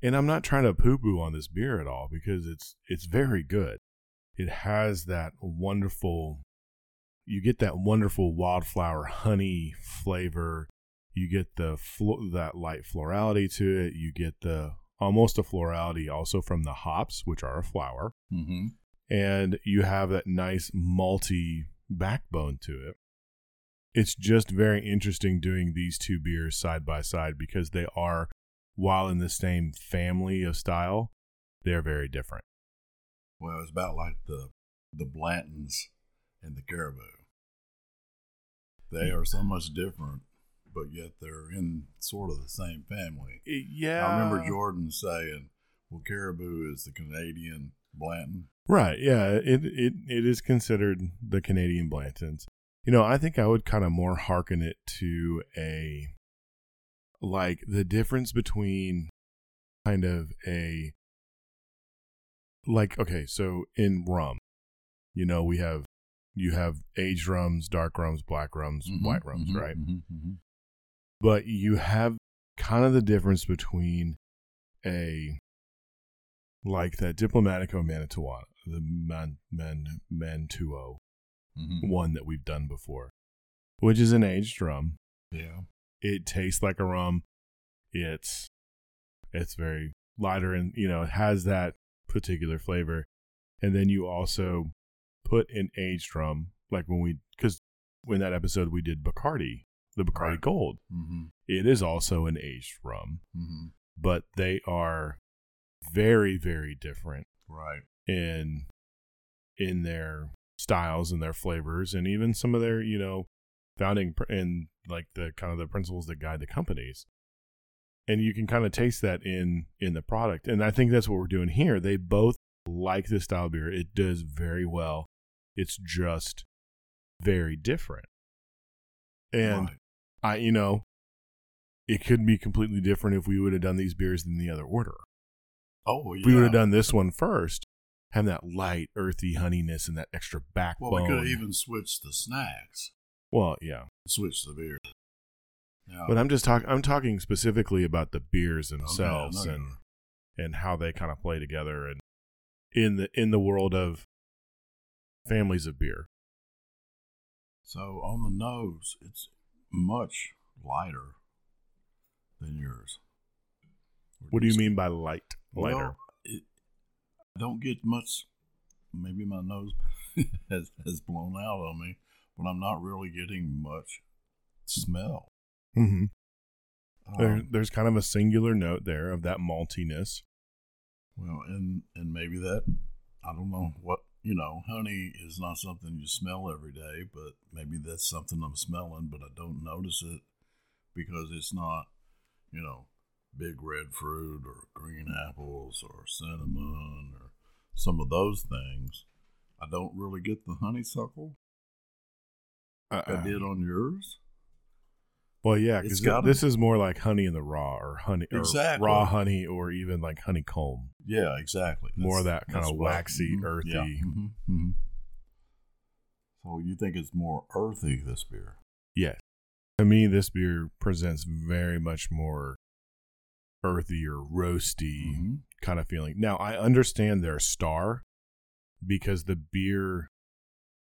And I'm not trying to poo poo on this beer at all because it's it's very good. It has that wonderful you get that wonderful wildflower honey flavor. You get the flo- that light florality to it. You get the almost a florality also from the hops, which are a flower, Mm-hmm. and you have that nice malty backbone to it. It's just very interesting doing these two beers side by side because they are, while in the same family of style, they're very different. Well, it's about like the the Blantons and the Caribou. They are so much different, but yet they're in sort of the same family. Yeah, I remember Jordan saying, "Well, Caribou is the Canadian Blanton." Right. Yeah. It it it is considered the Canadian Blantons. You know, I think I would kind of more hearken it to a like the difference between kind of a like okay, so in rum, you know, we have you have aged rums, dark rums, black rums, Mhm, white rums, mhm, right? mhm, mhm. but you have kind of the difference between a like that Diplomatico Mantuano, the Man, Man, Mantuo Mhm. one that we've done before. which is an aged rum. Yeah. It tastes like a rum. It's it's very lighter and you know it has that particular flavor. And then you also put an aged rum, like when we because when that episode we did Bacardi, the Bacardi Right. Gold. Mm-hmm. It is also an aged rum, Mm-hmm. but they are very very different Right. in in their styles and their flavors and even some of their you know founding pr- and like the kind of the principles that guide the companies. And you can kind of taste that in in the product. And i think that's what we're doing here. They both like this style of beer. It does very well. It's just very different. And Right. i you know it could be completely different if we would have done these beers in the other order. Oh yeah. we would have done this one first, have that light, earthy honeyness and that extra backbone. Well, we could even switch the snacks, Well, yeah, Switch the beer. Yeah. but I'm just talking. I'm talking specifically about the beers themselves know and and how they kind of play together and in the in the world of families of beer. So on the nose, it's much lighter than yours. What do you mean by light? Lighter. Well, it, don't get much. Maybe my nose has has blown out on me, but I'm not really getting much smell. hmm there, Um, there's kind of a singular note there of that maltiness. well, and and maybe that I don't know what you know. Honey is not something you smell every day, but maybe that's something I'm smelling, but I don't notice it because it's not, you know, big red fruit or green apples or cinnamon or some of those things. I don't really get the honeysuckle. Uh, I did on yours. Well, yeah, because this is more like honey in the raw, or honey, or Exactly. raw honey, or even like honeycomb. Yeah, exactly. More of that that's what- waxy, mhm, earthy. Yeah. mhm, mhm. So you think it's more earthy this beer? Yes. To me, this beer presents very much more earthy or roasty Mhm. Kind of feeling. Now, I understand their star because the beer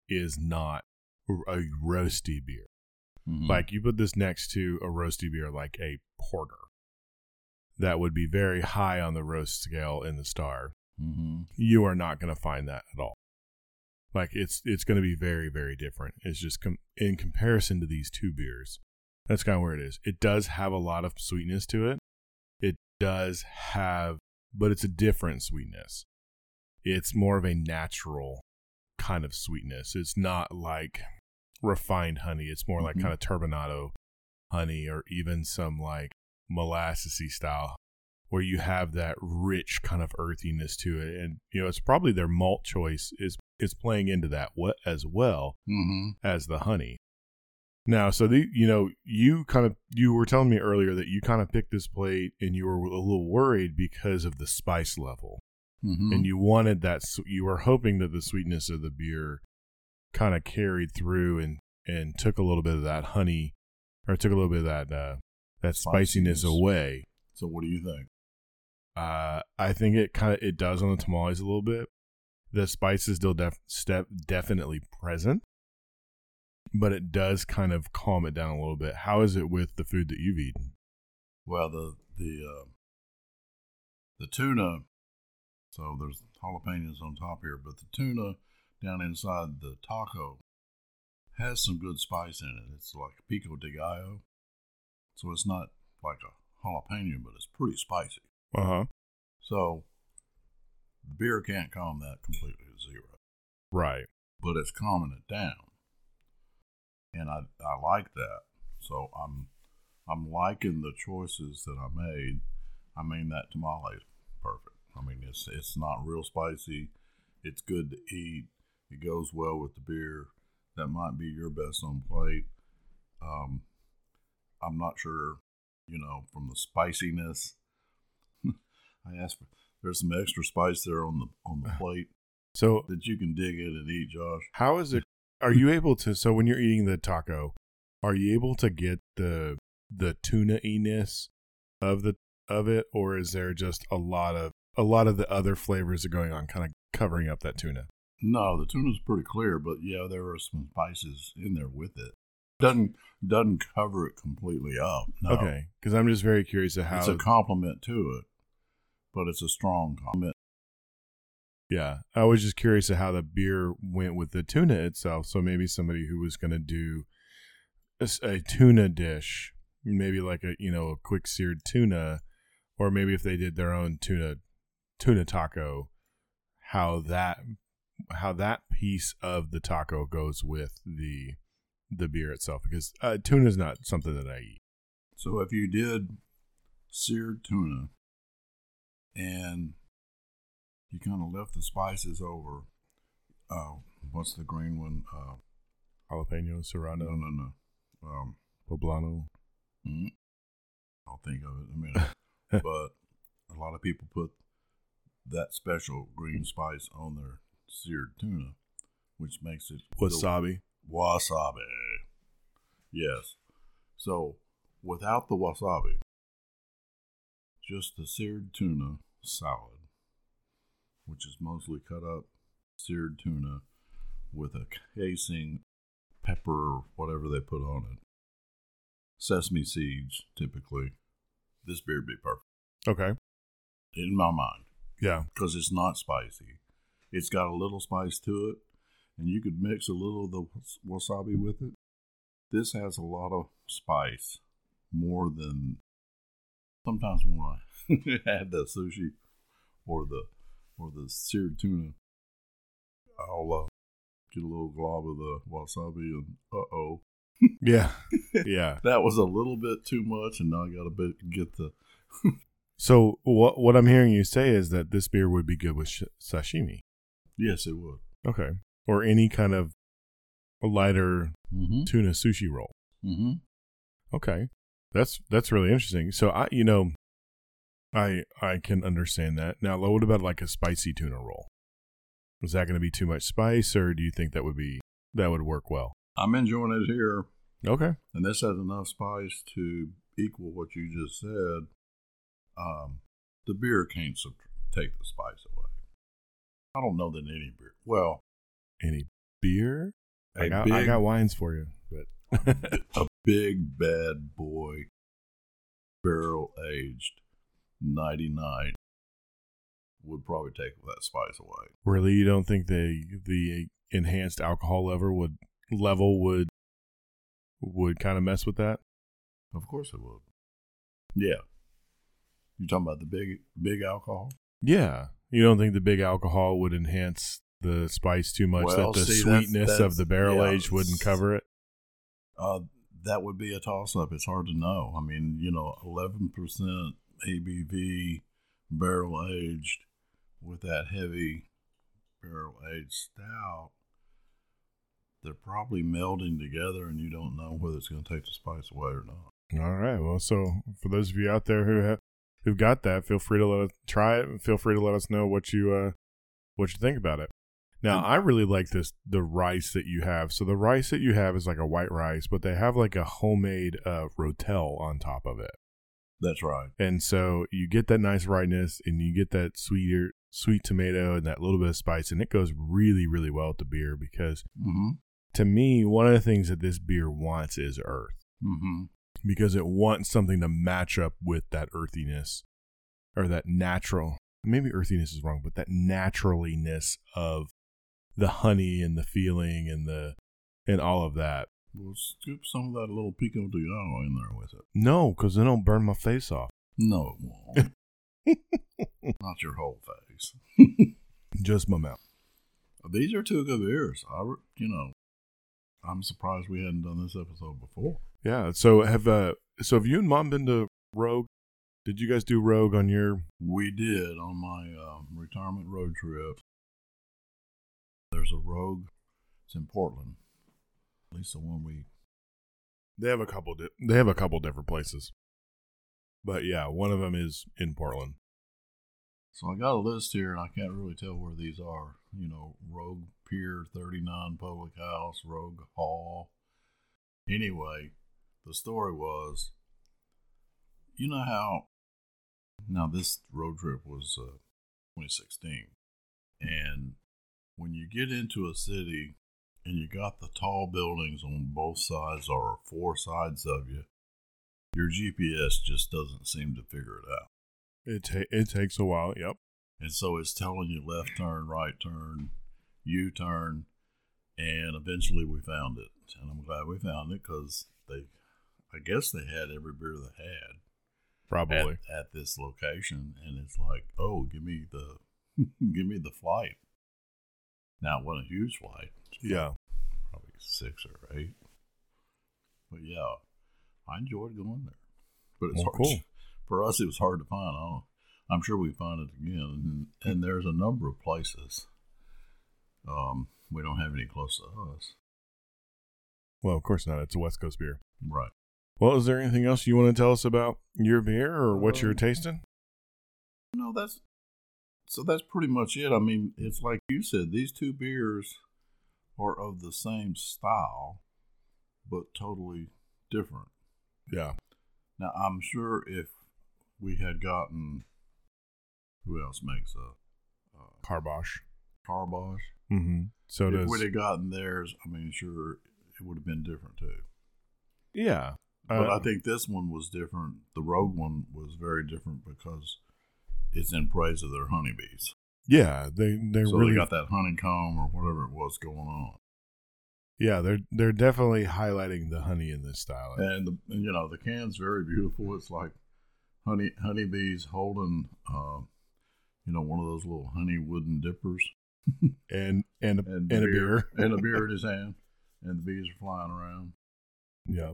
is not a roasty beer. Mhm. Like you put this next to a roasty beer like a porter. That would be very high on the roast scale in the star. Mhm. You are not going to find that at all. Like it's it's going to be very very different. It's just com- in comparison to these two beers. That's kind of where it is. It does have a lot of sweetness to it. It does have but it's a different sweetness. It's more of a natural kind of sweetness. It's not like refined honey. It's more like Mhm. kind of turbinado honey or even some like molassesy style where you have that rich kind of earthiness to it. And you know, it's probably their malt choice is is playing into that what as well Mhm. as the honey. Now, so the you know you kind of you were telling me earlier that you kind of picked this plate and you were a little worried because of the spice level, Mhm. and you wanted that you were hoping that the sweetness of the beer kind of carried through and and took a little bit of that honey or took a little bit of that uh, that spiciness Spiciness. away. So what do you think? Uh, I think it kind of it does on the tamales a little bit. The spice is still def- step definitely present, but it does kind of calm it down a little bit. How is it with the food that you've eaten? Well, the the uh, the tuna. So there's jalapenos on top here, but the tuna down inside the taco has some good spice in it. It's like pico de gallo, so it's not like a jalapeno, but it's pretty spicy. Uh huh. So the beer can't calm that completely to zero, Right. but it's calming it down, and I I like that. So I'm I'm liking the choices that I made. I mean that tamale is perfect. I mean it's it's not real spicy. It's good to eat. It goes well with the beer. That might be your best on plate. Um, I'm not sure, you know, from the spiciness. I asked for there's some extra spice there on the on the plate So, that you can dig in and eat, Josh. how is it? Are you able to? So, when you're eating the taco, are you able to get the the tuna iness of the of it, or is there just a lot of a lot of the other flavors are going on, kind of covering up that tuna? No, the tuna's pretty clear, but yeah, there are some spices in there with it. doesn't doesn't cover it completely up. No. Okay, because I'm just very curious of how. It's a compliment to it, but it's a strong compliment. Yeah, I was just curious of how the beer went with the tuna itself. So maybe somebody who was going to do a tuna dish, maybe like a you know a quick seared tuna, or maybe if they did their own tuna tuna taco, how that how that piece of the taco goes with the the beer itself because uh, tuna is not something that I eat. So if you did seared tuna and you kind of lift the spices over, uh, what's the green one? Uh, Jalapeno, serrano, no, no. Um, poblano. mm, I'll think of it in a minute. but a lot of people put that special green spice on their seared tuna, which makes it Wasabi. Wasabi. Yes. So, without the wasabi, just the seared tuna salad, which is mostly cut up seared tuna with a casing, pepper, or whatever they put on it, sesame seeds, typically. This beer would be perfect Okay. in my mind Yeah. because it's not spicy. It's got a little spice to it, and you could mix a little of the wasabi with it. This has a lot of spice, more than sometimes when I had the sushi or the or the seared tuna. I'll uh, get a little glob of the wasabi, and uh oh, Yeah. yeah. that was a little bit too much, and now I got to get the So what what I'm hearing you say is that this beer would be good with sh- sashimi. yes, it would. Okay. Or any kind of lighter Mm-hmm. tuna sushi roll. Mm-hmm. Okay. That's that's really interesting. So I you know I I can understand that. Now what about like a spicy tuna roll? Is that going to be too much spice or do you think that would be that would work well? I'm enjoying it here. Okay. and this has enough spice to equal what you just said. Um, the beer can't sub- take the spice away. I don't know that any beer. Well, Any beer? I got big, I got wines for you, but a big bad boy, barrel aged, ninety nine, would probably take that spice away. really you don't think the the enhanced alcohol level would level would would kind of mess with that? Of course it would. Yeah. You're talking about the big big alcohol? Yeah. You don't think the big alcohol would enhance the spice too much Well, that the see, sweetness that's- of the barrel yeah, age wouldn't cover it? Uh, that would be a toss up. It's hard to know. I mean, you know, 11% ABV barrel aged with that heavy barrel aged stout, they're probably melding together and you don't know whether it's going to take the spice away or not. All right. Well, so for those of you out there who have who've got that, feel free to let us try it and feel free to let us know what you uh what you think about it. Now, I really like this the rice that you have. So the rice that you have is like a white rice, but they have like a homemade uh rotel on top of it. That's right. And so you get that nice rightness and you get that sweeter sweet tomato and that little bit of spice and it goes really really well with the beer because Mm-hmm. to me one of the things that this beer wants is earth Mm-hmm. because it wants something to match up with that earthiness or that natural maybe earthiness is wrong but that naturaliness of the honey and the feeling and the and all of that We'll scoop some of that little pico de gallo in there with it. no because it'll burn my face off No, it won't. Not your whole face. just my mouth These are two good beers. I, you know, I'm surprised we hadn't done this episode before. yeah so have uh so have you and mom been to rogue did you guys do rogue on your We did on my um, retirement road trip. There's a Rogue. It's in Portland. At least the one we. they have a couple di- they have a couple different places but yeah one of them is in portland So I got a list here, and I can't really tell where these are. You know, Rogue Pier 39 Public House, Rogue Hall. Anyway, the story was, you know how. Now this road trip was uh, 2016, and when you get into a city and you got the tall buildings on both sides or four sides of you, your GPS just doesn't seem to figure it out. It ta- it takes a while. Yep. And so it's telling you left turn, right turn, U turn, and eventually we found it. And I'm glad we found it because they, I guess they had every beer they had Probably. at, at this location, and it's like, oh, give me the, give me the flight. Now it wasn't a huge flight, yeah. probably six or eight, but yeah, I enjoyed going there. But it's Well, hard cool. for us. It was hard to find. I don't, I'm sure we find it again, and, and there's a number of places. Um, we don't have any close to us, Well, of course not. It's a West Coast beer. right? Well, is there anything else you want to tell us about your beer or what you're Um, tasting? No, that's so that's pretty much it. I mean, it's like you said, these two beers are of the same style, but totally different. Yeah. Now, I'm sure if we had gotten who else makes a, Carbosh. Carbosh, Mm-hmm. So if does. we'd have gotten theirs, I mean, sure, it would have been different too. yeah. But Uh, I think this one was different. The Rogue one was very different because it's in praise of their honeybees. Yeah. They they so really they got that honeycomb or whatever it was going on. Yeah, they're they're definitely highlighting the honey in this style. And the and, you know the can's very beautiful. It's like honey honeybees holding, uh, you know, one of those little honey wooden dippers And and a, and, and a beer. and a beer in his hand, and the bees are flying around. Yeah.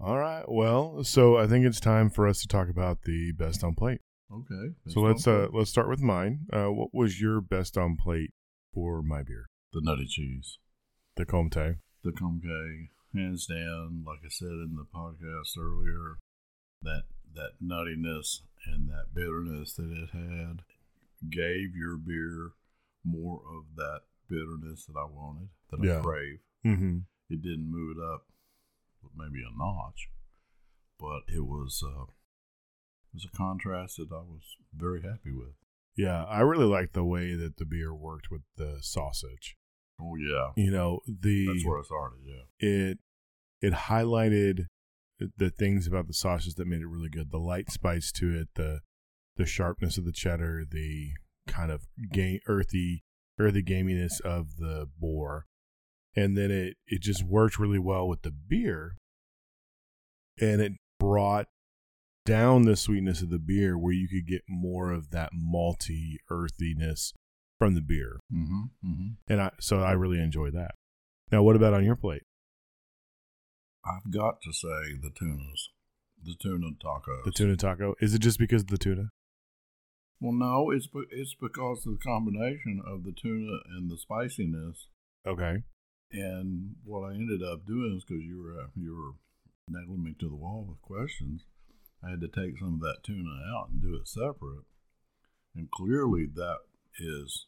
All right. Well, so I think it's time for us to talk about the best on plate. Okay, So let's uh let's start with mine. Uh, what was your best on plate for my beer? the nutty cheese. The Comte. the Comte, hands down, like I said in the podcast earlier, that that nuttiness and that bitterness that it had gave your beer more of that bitterness that I wanted, that Yeah. I crave. Mm-hmm. It didn't move it up maybe a notch, but it was uh, was a contrast that I was very happy with. Yeah, I really liked the way that the beer worked with the sausage. Oh yeah, You know, the that's where I started. Yeah, it it highlighted the things about the sausage that made it really good. The light spice to it, the the sharpness of the cheddar, the kind of game earthy earthy gaminess of the boar, and then it it just worked really well with the beer, and it brought down the sweetness of the beer where you could get more of that malty earthiness from the beer, mm-hmm, mm-hmm. and I so I really enjoy that. Now, what about on your plate? I've got to say the tunas, the tuna tacos. The tuna taco. Is it just because of the tuna? Well, no, it's it's because of the combination of the tuna and the spiciness. Okay. And what I ended up doing is because you were you were nailing me to the wall with questions, I had to take some of that tuna out and do it separate. And clearly, that is,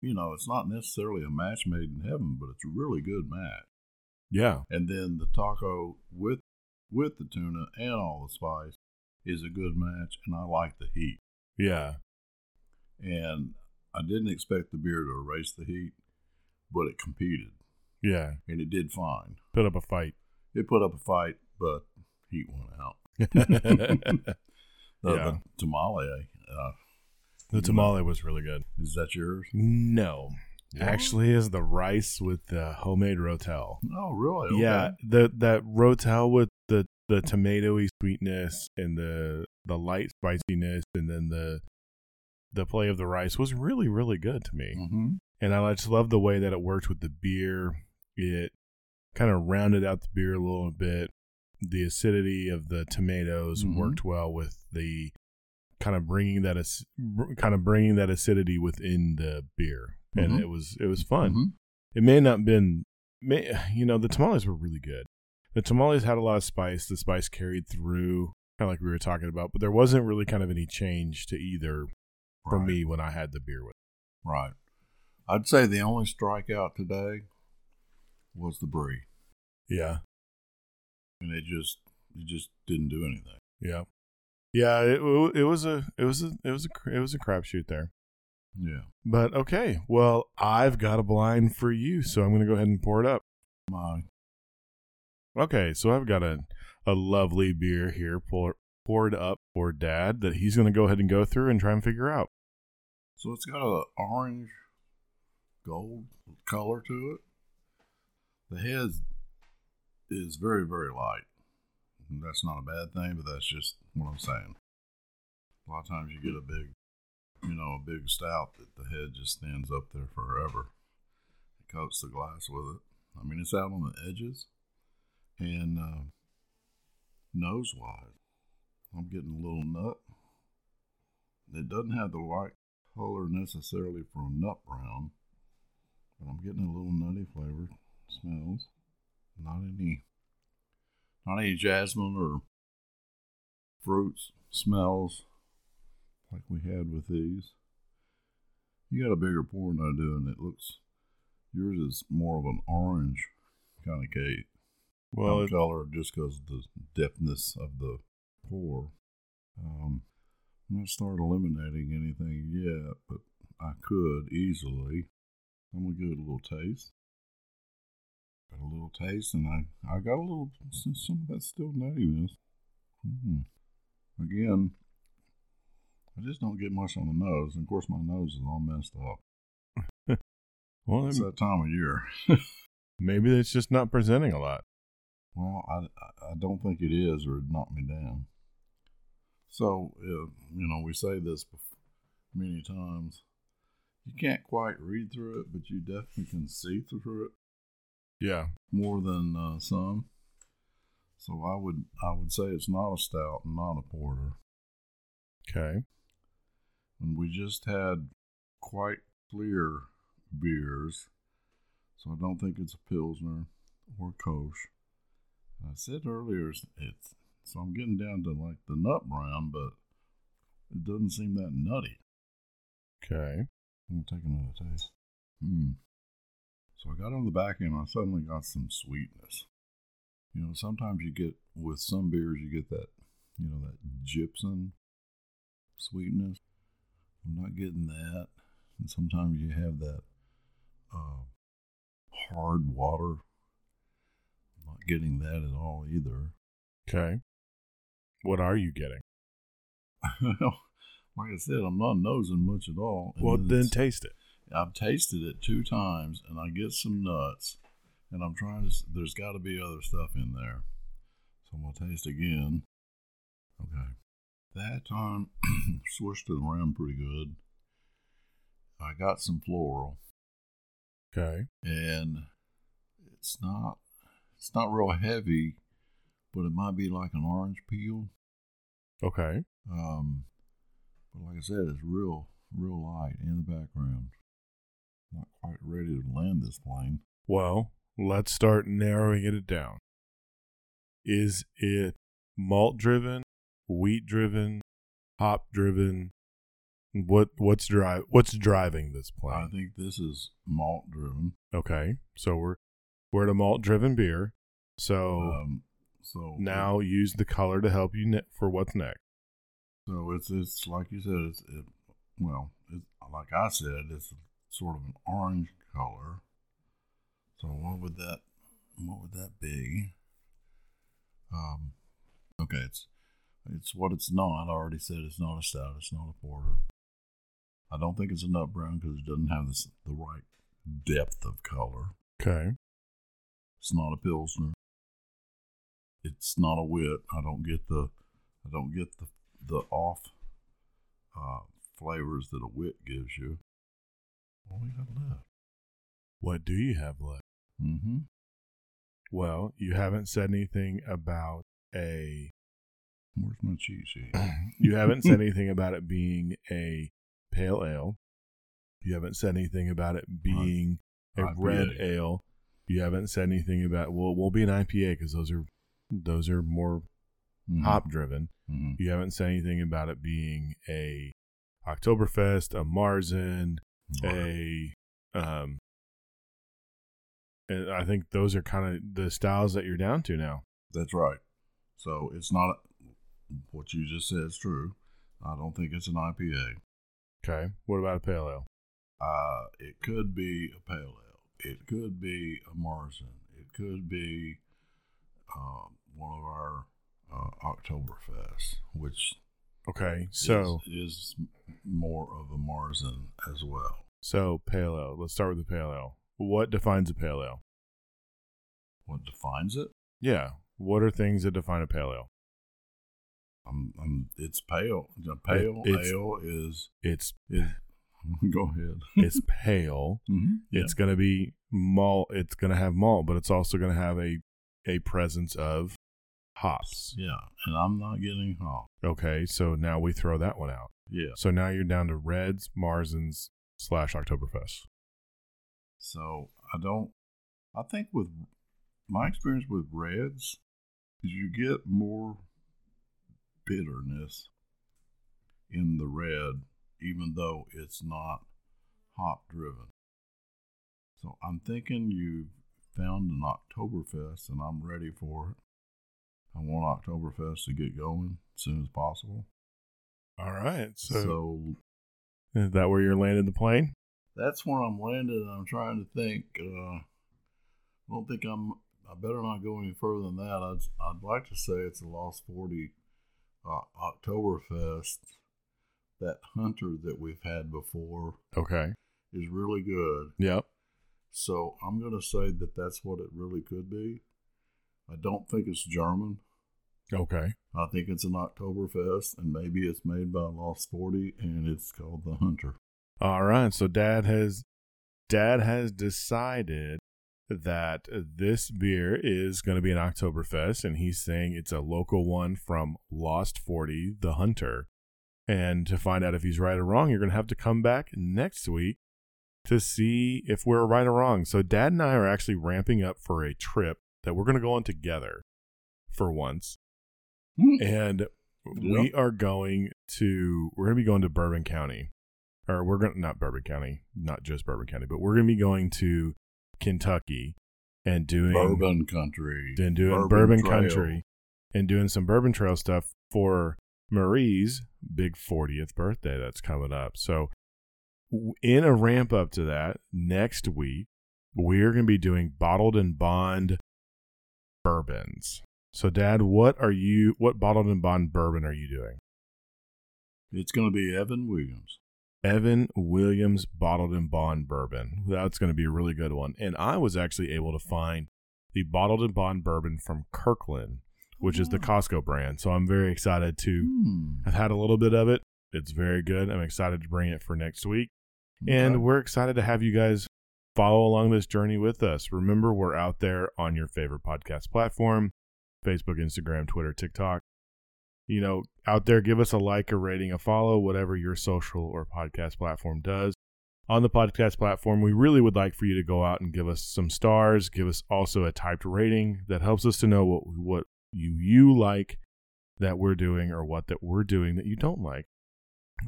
you know, it's not necessarily a match made in heaven, but it's a really good match. Yeah. And then the taco with with the tuna and all the spice is a good match, and I like the heat. Yeah. and I didn't expect the beer to erase the heat, but it competed Yeah. and it did fine. Put up a fight. It put up a fight, but heat went out. the The, Yeah. the tamale, uh, tamale was really good. is that yours? No. What? Actually is the rice with the homemade rotel. Oh, really? Okay. Yeah, the that rotel with the the tomatoey sweetness and the the light spiciness and then the the play of the rice was really really good to me. Mm-hmm. and I just love the way that it worked with the beer. It kind of rounded out the beer a little bit. The acidity of the tomatoes Mhm. worked well with the kind of bringing that ac- kind of bringing that acidity within the beer, and Mhm. it was it was fun. Mm-hmm. It may not been, may, you know, the tamales were really good. The tamales had a lot of spice. The spice carried through, kind of like we were talking about, but there wasn't really kind of any change to either for right. me when I had the beer with. Right. I'd say the only strikeout today was the brie, Yeah. And it just it just didn't do anything. Yeah, yeah. It, it was a it was a it was a it was a crapshoot there. Yeah. But okay, well, I've got a blind for you, so I'm going to go ahead and pour it up. My Okay, so I've got a, a lovely beer here pour, poured up for Dad that he's going to go ahead and go through and try and figure out. so it's got a orange gold color to it. The head is very very light. That's not a bad thing, but that's just what I'm saying. A lot of times you get a big, you know, a big stout that the head just stands up there forever. It coats the glass with it. I mean, it's out on the edges, and uh, nose wise, I'm getting a little nut. It doesn't have the white color necessarily for a nut brown, but I'm getting a little nutty flavor. Smells not any, not any jasmine or fruits smells like we had with these. You got a bigger pour than I do, and it looks yours is more of an orange kind of cake Well, it, color just because of the depthness of the pour. Um, I'm not start eliminating anything yet, but I could easily. I'm gonna give it a little taste. A little taste, and I I got a little some of that still nuttiness. Mm. Again, I just don't get much on the nose, and of course my nose is all messed up. well, It's that time of year. maybe it's just not presenting a lot. Well, I, I don't think it is, or it knocked me down. So, uh, you know, we say this many times. You can't quite read through it, but you definitely can see through it Yeah. more than uh, some. So I would I would say it's not a stout and not a porter. Okay. And we just had quite clear beers, so I don't think it's a pilsner or Kolsch. I said earlier it's, it's so I'm getting down to like the nut brown, but it doesn't seem that nutty. Okay. I'm gonna take another taste. Hmm. So I got on the back end. I suddenly got some sweetness. You know, sometimes you get with some beers, you get that, you know, that gypsum sweetness. I'm not getting that. And sometimes you have that uh, hard water. I'm not getting that at all either. Okay. What are you getting? Well, like I said, I'm not nosing much at all. Well, then taste it. I've tasted it two times and I get some nuts and I'm trying to, there's got to be other stuff in there. So I'm going to taste again. Okay. That time, swished it around pretty good. I got some floral Okay. and it's not, it's not real heavy, but it might be like an orange peel. Okay. Um, but like I said, it's real, real light in the background. Not quite ready to land this plane. Well, let's start narrowing it down. Is it malt driven, wheat driven, hop driven? What what's drive what's driving this plane? I think this is malt driven. Okay. So we're we're at a malt driven beer. So Um, so now use the color to help you ne- for what's next. so it's it's like you said. It's it, well, it's like I said, it's sort of an orange color. So what would that what would that be? Um, okay, it's it's what it's not. I already said it's not a stout. It's not a porter. I don't think it's a nut brown because it doesn't have this, the right depth of color. Okay. It's not a pilsner. It's not a wit. I don't get the I don't get the the off uh, flavors that a wit gives you. What we got left? What do you have left? Mm-hmm. Well, you haven't said anything about a Where's my cheat sheet? you haven't said anything about it being a pale ale. You haven't said anything about it being a IPA. red ale. You haven't said anything about well, will be an IPA because those are those are more Mhm. hop driven. Mhm. You haven't said anything about it being a Oktoberfest, a Marzen, a um. And I think those are kind of the styles that you're down to now. That's right. So it's not what you just said is true. I don't think it's an IPA. Okay. What about a pale ale? Uh, it could be a pale ale. It could be a Marzen. It could be uh, one of our uh, Oktoberfest, which Okay. So is, is more of a Marzen as well. so pale ale. Let's start with the pale ale. What defines a pale ale? What defines it? Yeah. What are things that define a pale ale? Um, um, it's pale. The pale it's- ale is It's is. Go ahead. it's pale. mm-hmm. It's going to be malt. It's going to have malt, but it's also going to have a a presence of hops. yeah, and I'm not getting hot. Okay, so now we throw that one out. Yeah. So now you're down to Reds, Marzens slash Oktoberfest. So I don't. I think with my experience with reds, is you get more bitterness in the red, even though it's not hop driven. So I'm thinking you've found an Oktoberfest, and I'm ready for it. I want Oktoberfest to get going as soon as possible. All right. So, so is that where you're landing the plane? that's where I'm landed. I'm trying to think. Uh, I don't think I'm. I better not go any further than that. I'd, I'd like to say it's a Lost 40 uh, Oktoberfest. That hunter that we've had before Okay. is really good. Yep. So I'm going to say that that's what it really could be. I don't think it's German. Okay. I think it's an Oktoberfest, and maybe it's made by Lost 40, and it's called the Hunter. All right. So dad has dad has decided that this beer is going to be an Oktoberfest, and he's saying it's a local one from Lost 40, the Hunter. And to find out if he's right or wrong, you're going to have to come back next week to see if we're right or wrong. So dad and I are actually ramping up for a trip that we're going to go on together for once. Hmm. and we Yep. are going to we're going to be going to Bourbon County, or we're going to not Bourbon County, not just Bourbon County, but we're going to be going to Kentucky and doing Bourbon Country. and doing Bourbon, Trail. Country and doing some Bourbon Trail stuff for Marie's big 40th birthday that's coming up. So in a ramp up to that next week, we're going to be doing bottled and bond bourbons. So dad, what are you what bottled and bond bourbon are you doing? It's going to be Evan Williams. Evan Williams Bottled and Bond Bourbon. That's going to be a really good one. And I was actually able to find the Bottled and Bond Bourbon from Kirkland, which is the Oh. Costco brand. So I'm very excited to. Hmm. I've had a little bit of it. It's very good. I'm excited to bring it for next week. And we're excited to have you guys follow along this journey with us. Remember, we're out there on your favorite podcast platform Facebook, Instagram, Twitter, TikTok. You know, out there, give us a like, a rating, a follow, whatever your social or podcast platform does. On the podcast platform, we really would like for you to go out and give us some stars, give us also a typed rating that helps us to know what what you you like that we're doing or what that we're doing that you don't like.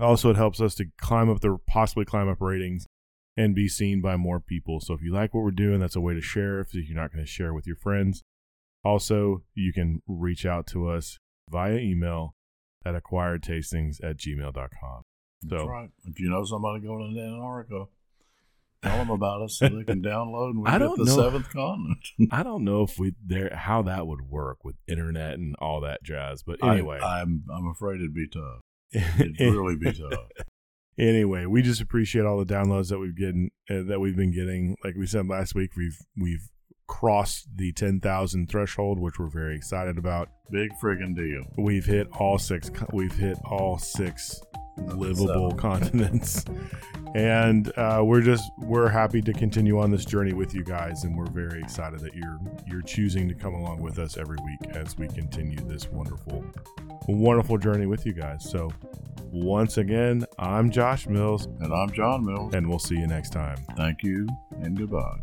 Also, it helps us to climb up the possibly climb up ratings and be seen by more people. So if you like what we're doing, that's a way to share if you're not going to share with your friends. Also, you can reach out to us via email at acquiredtastings at gmail.com. That's So- right. If you know somebody going to Antarctica, tell them about us so they can download and we I get don't the know. seventh continent. I don't know if we there how that would work with internet and all that jazz, but I- anyway, I'm I'm afraid it'd be tough. It'd really be tough. Anyway, we just appreciate all the downloads that we've getting uh, that we've been getting. Like we said last week, we've we've crossed the ten thousand threshold, which we're very excited about. Big friggin' deal. We've hit all six. We've hit all six livable Seven. continents, and uh, we're just we're happy to continue on this journey with you guys, and we're very excited that you're you're choosing to come along with us every week as we continue this wonderful, wonderful journey with you guys. So, once again, I'm Josh Mills, And I'm John Mills. and we'll see you next time. Thank you and goodbye.